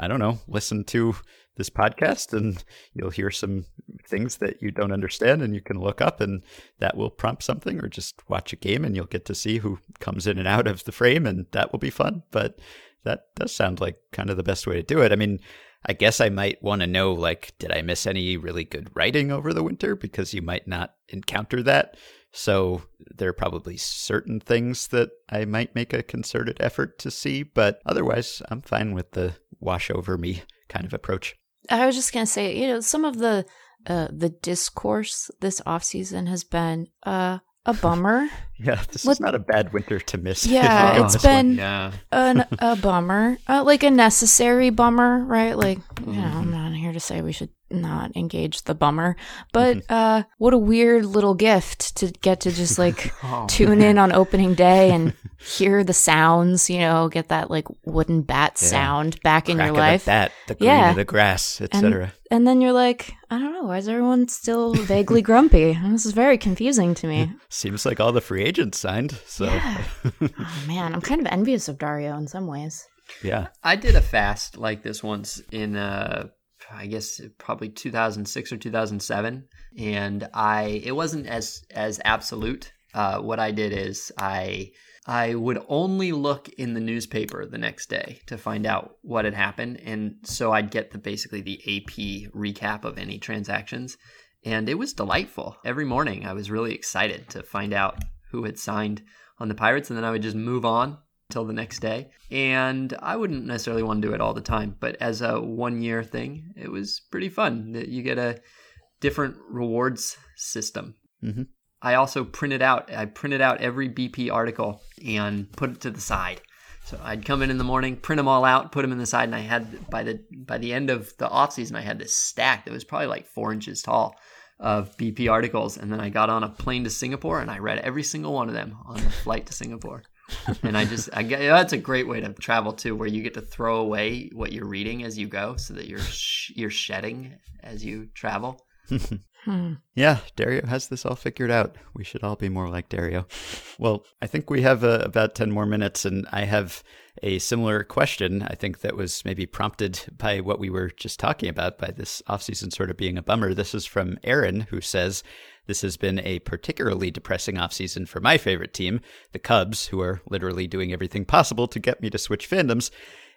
I don't know, listen to this podcast and you'll hear some things that you don't understand and you can look up and that will prompt something or just watch a game and you'll get to see who comes in and out of the frame and that will be fun. But that does sound like kind of the best way to do it. I mean, I guess I might want to know like, did I miss any really good writing over the winter? Because you might not encounter that. So there are probably certain things that I might make a concerted effort to see, but otherwise, I'm fine with the wash over me kind of approach. I was just gonna say, you know, some of the uh, the discourse this off season has been uh, a bummer. Yeah, this What- is not a bad winter to miss. Yeah, if you it's miss been yeah an, a bummer, uh, like a necessary bummer, right? Like, you know, I'm not here to say we should not engage the bummer, but uh, what a weird little gift to get to just like Oh, tune in on opening day and hear the sounds, you know, get that like wooden bat Yeah. sound back in your of life. the bat, the green Yeah. of the grass, and, etc. and then you're like, I don't know, why is everyone still vaguely grumpy? This is very confusing to me. Seems like all the free agents signed. So Yeah. Oh man, I'm kind of envious of Dario in some ways. yeah. I did a fast like this once in uh I guess probably 2006 or 2007 and I it wasn't as as absolute. Uh what I did is I I would only look in the newspaper the next day to find out what had happened and so I'd get the basically the AP recap of any transactions and it was delightful. Every morning I was really excited to find out who had signed on the Pirates and then I would just move on until the next day. And I wouldn't necessarily want to do it all the time, but as a one year thing, it was pretty fun that you get a different rewards system. Mm-hmm. I also printed out I printed out every BP article and put it to the side. So I'd come in in the morning, print them all out, put them in the side, and I had by the by the end of the off season, I had this stack that was probably like four inches tall of BP articles, and then I got on a plane to Singapore and I read every single one of them on the flight to Singapore. and I just I get that's a great way to travel too, where you get to throw away what you're reading as you go, so that you're sh- you're shedding as you travel. Hmm. Yeah, Dario has this all figured out. We should all be more like Dario. Well, I think we have uh, about 10 more minutes, and I have a similar question. I think that was maybe prompted by what we were just talking about, by this offseason sort of being a bummer. This is from Aaron, who says, this has been a particularly depressing offseason for my favorite team, the Cubs, who are literally doing everything possible to get me to switch fandoms.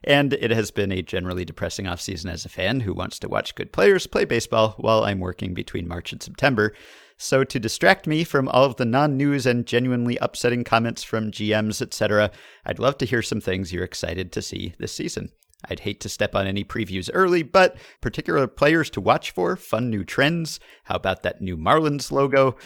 And it has been a generally depressing offseason as a fan who wants to watch good players play baseball while I'm working between March and September. So, to distract me from all of the non news and genuinely upsetting comments from GMs, etc., I'd love to hear some things you're excited to see this season. I'd hate to step on any previews early, but particular players to watch for, fun new trends. How about that new Marlins logo?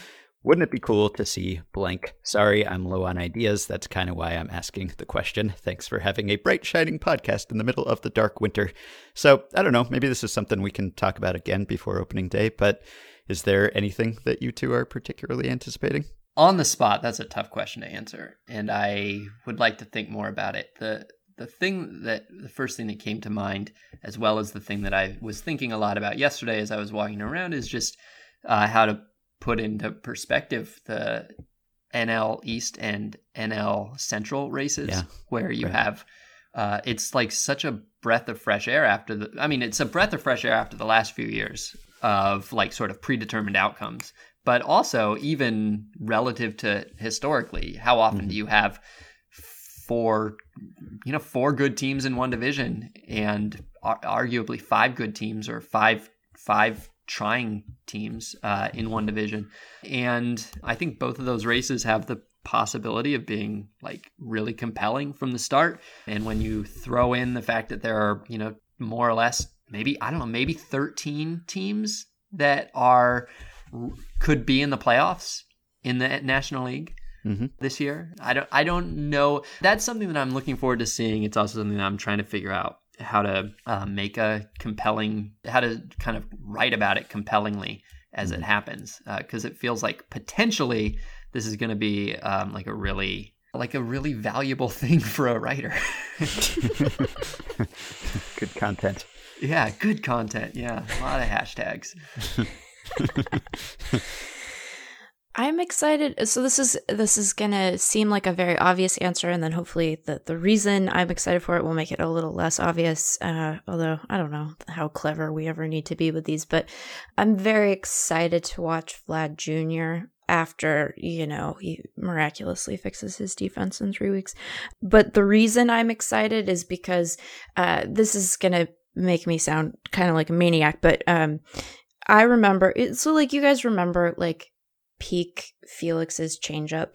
Wouldn't it be cool to see blank? Sorry, I'm low on ideas. That's kind of why I'm asking the question. Thanks for having a bright, shining podcast in the middle of the dark winter. So, I don't know, maybe this is something we can talk about again before opening day, but is there anything that you two are particularly anticipating? On the spot, that's a tough question to answer, and I would like to think more about it. The the thing that the first thing that came to mind, as well as the thing that I was thinking a lot about yesterday as I was walking around, is just uh, how to put into perspective the NL East and NL Central races, Yeah, where you right. have uh, it's like such a breath of fresh air after the. I mean, it's a breath of fresh air after the last few years of like sort of predetermined outcomes, but also even relative to historically, how often do you have four, you know, four good teams in one division and ar- arguably five good teams or five five trying teams uh, in one division. And I think both of those races have the possibility of being like really compelling from the start. And when you throw in the fact that there are, you know, more or less maybe, I don't know, maybe 13 teams that are could be in the playoffs in the National League Mhm. this year. I don't I don't know. That's something that I'm looking forward to seeing. It's also something that I'm trying to figure out how to uh, make a compelling, how to kind of write about it compellingly as it happens, because it feels like potentially this is going to be um, like a really like a really valuable thing for a writer. Good content. yeah, good content. Yeah, a lot of hashtags. I'm excited. So this is this is gonna seem like a very obvious answer, and then hopefully the the reason I'm excited for it will make it a little less obvious. Uh, although I don't know how clever we ever need to be with these, but I'm very excited to watch Vlad Jr. After you know he miraculously fixes his defense in three weeks, but the reason I'm excited is because uh, this is gonna make me sound kind of like a maniac, but um, I remember it. So like you guys remember like peak Felix's changeup.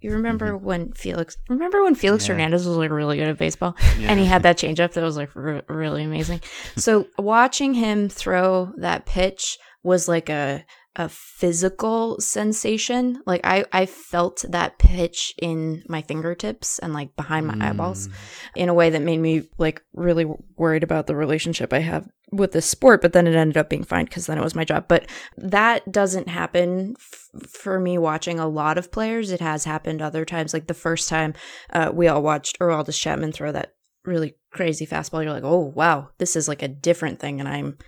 You remember when Felix? Remember when Felix Mm-hmm. Yeah. Hernandez was like really good at baseball, and he had that changeup that was like re- really amazing. so watching him throw that pitch was like a a physical sensation. Like I I felt that pitch in my fingertips and like behind my eyeballs in a way that made me like really worried about the relationship I have with this sport, but then it ended up being fine because then it was my job. But that doesn't happen f- for me watching a lot of players. It has happened other times. Like the first time uh, we all watched Aroldis Chapman throw that really crazy fastball, you're like, oh wow, this is like a different thing, and I'm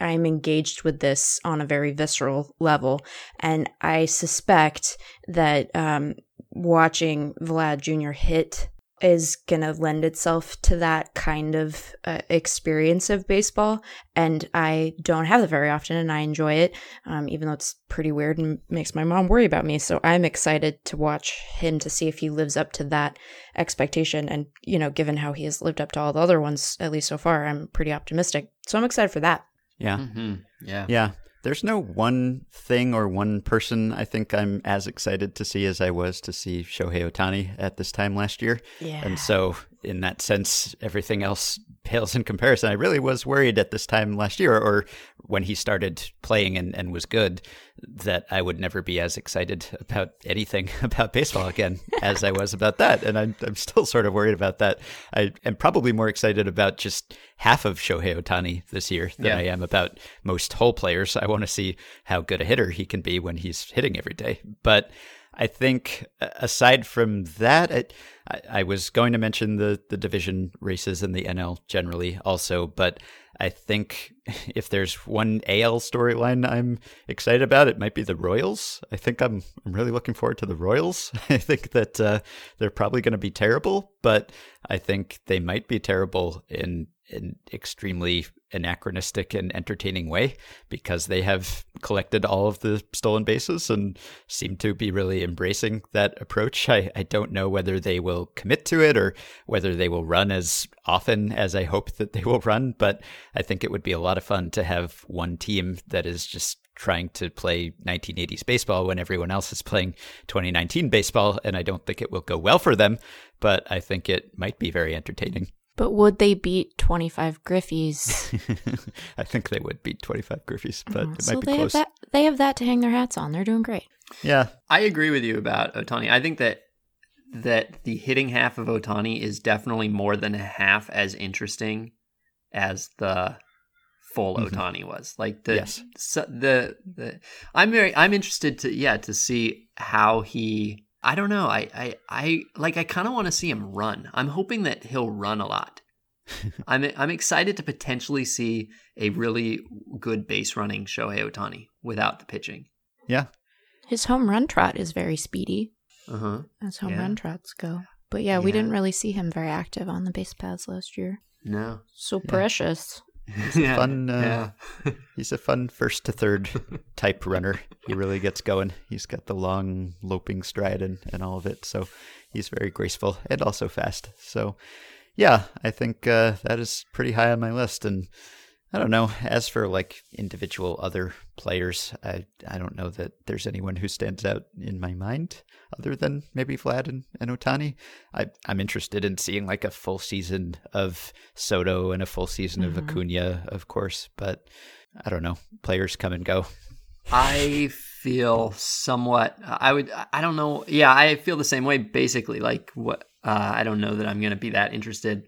I'm engaged with this on a very visceral level, and I suspect that um, watching Vlad Jr. hit is going to lend itself to that kind of uh, experience of baseball. And I don't have it very often, and I enjoy it, um, even though it's pretty weird and makes my mom worry about me. So I'm excited to watch him to see if he lives up to that expectation. And, you know, given how he has lived up to all the other ones, at least so far, I'm pretty optimistic. So I'm excited for that. Yeah. hmm Yeah. Yeah. There's no one thing or one person I think I'm as excited to see as I was to see Shohei Ohtani at this time last year. Yeah. And so, in that sense, everything else pales in comparison. I really was worried at this time last year, or when he started playing and, and was good, that I would never be as excited about anything about baseball again as I was about that. And I'm, I'm still sort of worried about that. I am probably more excited about just half of Shohei Ohtani this year than Yeah. I am about most whole players. I want to see how good a hitter he can be when he's hitting every day. But I think aside from that, I, I, I was going to mention the, the division races in the NL generally also, but I think if there's one AL storyline I'm excited about, it might be the Royals. I think I'm I'm really looking forward to the Royals. I think that uh, they're probably going to be terrible, but I think they might be terrible in an extremely anachronistic and entertaining way because they have collected all of the stolen bases and seem to be really embracing that approach. I, I don't know whether they will commit to it or whether they will run as often as I hope that they will run, but I think it would be a lot of fun to have one team that is just trying to play 1980s baseball when everyone else is playing 2019 baseball and I don't think it will go well for them, but I think it might be very entertaining. But would they beat 25 Griffeys? I think they would beat 25 Griffeys, but it Oh, so might be they close. have that they have that to hang their hats on. They're doing great. Yeah, I agree with you about Ohtani. I think that that the hitting half of Ohtani is definitely more than half as interesting as the full Mhm. Ohtani was. Like the Yes. so, the the I'm very I'm interested to yeah to see how he I don't know. I I, I like I kind of want to see him run. I'm hoping that he'll run a lot. I'm I'm excited to potentially see a really good base running Shohei Ohtani without the pitching. yeah. His home run trot is very speedy Uh huh. as home Yeah. run trots go. But yeah, we didn't really see him very active on the base paths last year. No. So precious. yeah. fun, uh, yeah. He's a fun first to third type runner. He really gets going. He's got the long loping stride and, and all of it. So he's very graceful and also fast. So yeah, I think uh, that is pretty high on my list. And I don't know. As for like individual other players, I I don't know that there's anyone who stands out in my mind other than maybe Vlad and, and Ohtani. I I'm interested in seeing like a full season of Soto and a full season of Mhm. Acuna, of course, but I don't know. Players come and go. I feel somewhat. I would. I don't know. Yeah, I feel the same way. Basically, like what. Uh, I don't know that I'm going to be that interested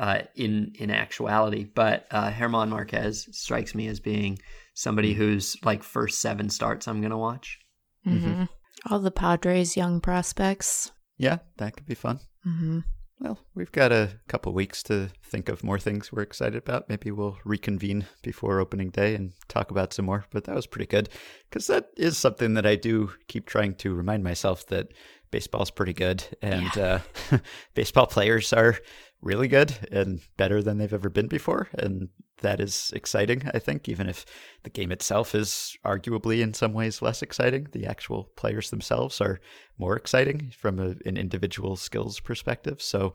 uh, in in actuality, but uh, German Marquez strikes me as being somebody who's like first seven starts I'm going to watch. hmm All the Padres' young prospects. Yeah, that could be fun. hmm Well, we've got a couple weeks to think of more things we're excited about. Maybe we'll reconvene before opening day and talk about some more. But that was pretty good because that is something that I do keep trying to remind myself that baseball's pretty good and uh, baseball players are really good and better than they've ever been before. And that is exciting, I think, even if the game itself is arguably in some ways less exciting. The actual players themselves are more exciting from a, an individual skills perspective. So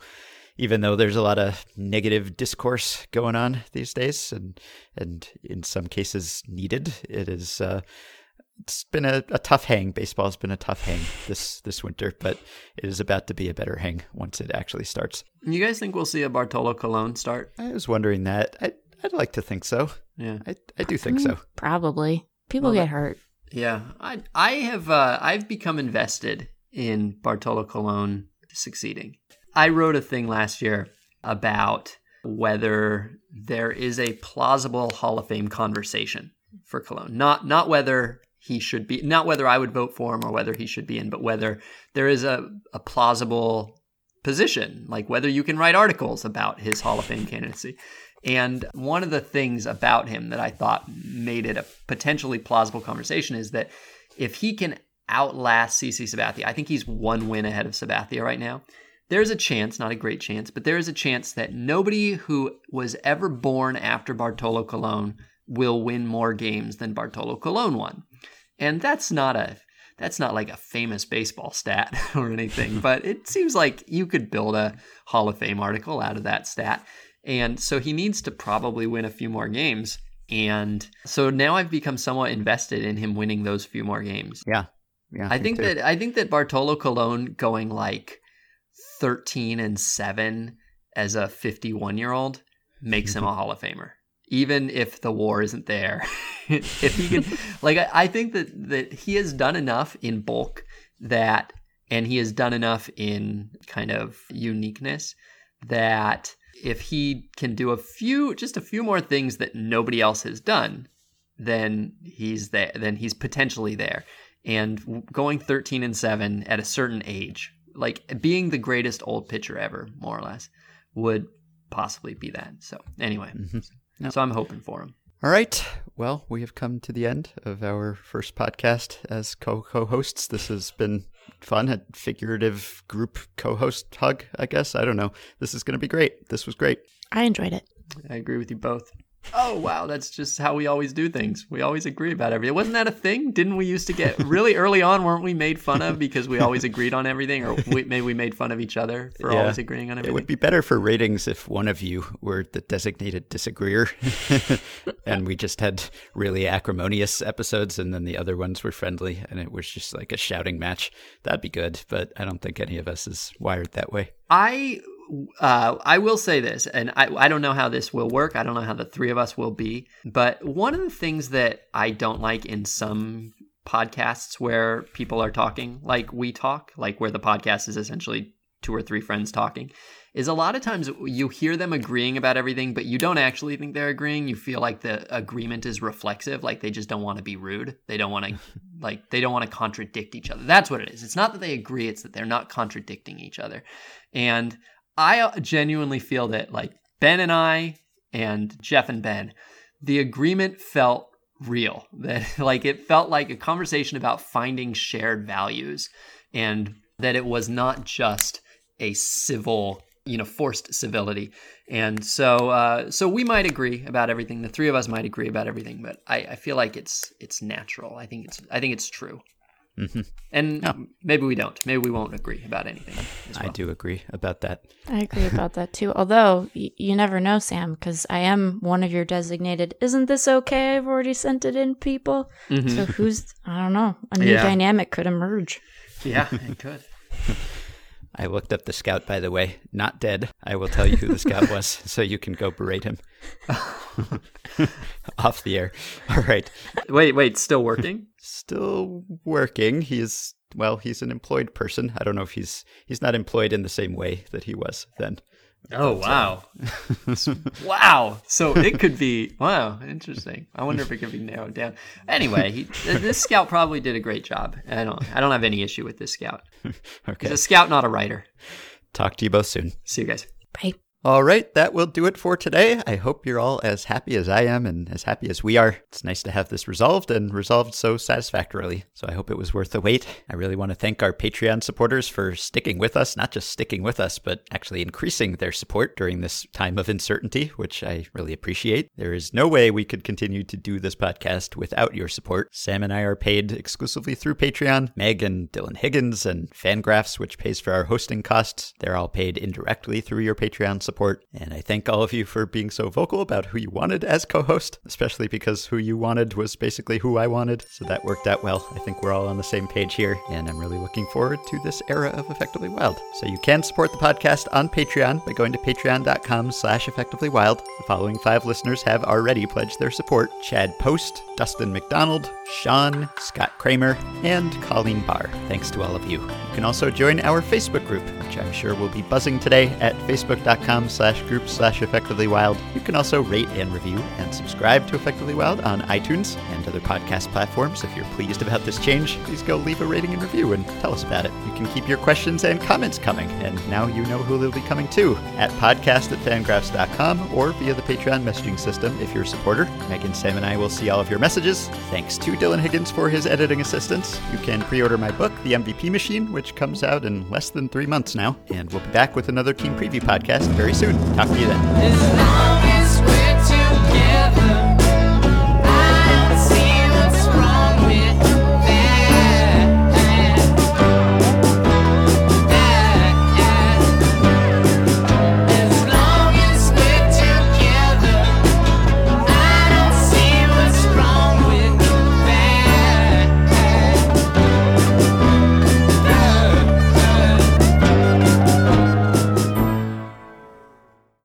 even though there's a lot of negative discourse going on these days and and in some cases needed, it is uh, it's been a, a tough hang. Baseball's been a tough hang this this winter, but it is about to be a better hang once it actually starts. You guys think we'll see a Bartolo Colon start? I was wondering that. I I'd like to think so. Yeah. I I do think so. Probably. People Well, get that- hurt. Yeah, I I have uh, I've become invested in Bartolo Colon succeeding. I wrote a thing last year about whether there is a plausible Hall of Fame conversation for Colon. Not not whether he should be not whether I would vote for him or whether he should be in, but whether there is a, a plausible position, like whether you can write articles about his Hall of Fame candidacy. And one of the things about him that I thought made it a potentially plausible conversation is that if he can outlast CC Sabathia, I think he's one win ahead of Sabathia right now. There's a chance, not a great chance, but there is a chance that nobody who was ever born after Bartolo Colon will win more games than Bartolo Colon won. And that's not a that's not like a famous baseball stat or anything, but it seems like you could build a Hall of Fame article out of that stat. And so he needs to probably win a few more games. And so now I've become somewhat invested in him winning those few more games. Yeah. Yeah. I think that I think that Bartolo Colon going like 13 and 7 as a 51 year old makes him a Hall of Famer. Even if the WAR isn't there, if he can, like, I, I think that that he has done enough in bulk that, and he has done enough in kind of uniqueness that if he can do a few, just a few more things that nobody else has done, then he's there. Then he's potentially there. And going 13 and seven at a certain age, like being the greatest old pitcher ever, more or less, would possibly be that. So anyway, Mm-hmm. So I'm hoping for him. All right. Well, we have come to the end of our first podcast as co co hosts. This has been fun, a figurative group co host hug, I guess. I don't know. This is going to be great. This was great. I enjoyed it. I agree with you both. Oh wow, that's just how we always do things. We always agree about everything. Wasn't that a thing? Didn't we used to get really early on? Weren't we made fun of because we always agreed on everything, or we, maybe we made fun of each other for Yeah. always agreeing on everything? It would be better for ratings if one of you were the designated disagreeer and we just had really acrimonious episodes and then the other ones were friendly and it was just like a shouting match. That'd be good, but I don't think any of us is wired that way. I uh, I will say this, and I, I don't know how this will work. I don't know how the three of us will be. But one of the things that I don't like in some podcasts where people are talking like we talk, like where the podcast is essentially two or three friends talking, is a lot of times you hear them agreeing about everything, but you don't actually think they're agreeing. You feel like the agreement is reflexive, like they just don't want to be rude. They don't want to, like, they don't want to contradict each other. That's what it is. It's not that they agree, it's that they're not contradicting each other. And I genuinely feel that, like, Ben and I and Jeff and Ben, the agreement felt real. That, like, it felt like a conversation about finding shared values and that it was not just a civil you know forced civility. And so uh, so we might agree about everything. The three of us might agree about everything but i, I feel like it's it's natural. I think it's i think it's true hmm and Yeah. maybe we don't maybe we won't agree about anything as I do agree about that. I agree about that too. Although y- you never know, Sam, because I am one of your designated. Isn't this okay? I've already sent it in, people. Mhm. So who's? I don't know. A new Yeah. dynamic could emerge. yeah it could I looked up the scout, by the way. Not dead. I will tell you who the scout was, so you can go berate him off the air. All right. wait wait still working Still working. He's well. He's an employed person. I don't know if he's he's not employed in the same way that he was then. Oh wow. Wow. So it could be wow interesting. I wonder if it could be narrowed down. Anyway he, this scout probably did a great job. I don't i don't have any issue with this scout. Okay. he's a scout not a writer. Talk to you both soon. see you guys. Bye. All right, that will do it for today. I hope you're all as happy as I am and as happy as we are. It's nice to have this resolved and resolved so satisfactorily. So I hope it was worth the wait. I really want to thank our Patreon supporters for sticking with us, not just sticking with us, but actually increasing their support during this time of uncertainty, which I really appreciate. There is no way we could continue to do this podcast without your support. Sam and I are paid exclusively through Patreon. Meg and Dylan Higgins and Fangraphs, which pays for our hosting costs, they're all paid indirectly through your Patreon support. And I thank all of you for being so vocal about who you wanted as co host, especially because who you wanted was basically who I wanted. So that worked out well. I think we're all on the same page here, and I'm really looking forward to this era of Effectively Wild. So you can support the podcast on Patreon by going to patreon.com slash effectivelywild. The following five listeners have already pledged their support. Chad Post, Dustin McDonald, Sean, Scott Kramer, and Colleen Barr. Thanks to all of you. You can also join our Facebook group, which I'm sure will be buzzing today at facebook.com slash group slash effectively wild. You can also rate and review and subscribe to Effectively Wild on iTunes and other podcast platforms. If you're pleased about this change, please go leave a rating and review and tell us about it. You can keep your questions and comments coming, and now you know who they'll be coming to at podcast at fangraphs.com or via the Patreon messaging system if you're a supporter. Megan, Sam, and I will see all of your messages. Thanks to Dylan Higgins for his editing assistance. You can pre order my book, The MVP Machine, which comes out in less than three months now. And we'll be back with another Team Preview podcast very soon. Talk to you then.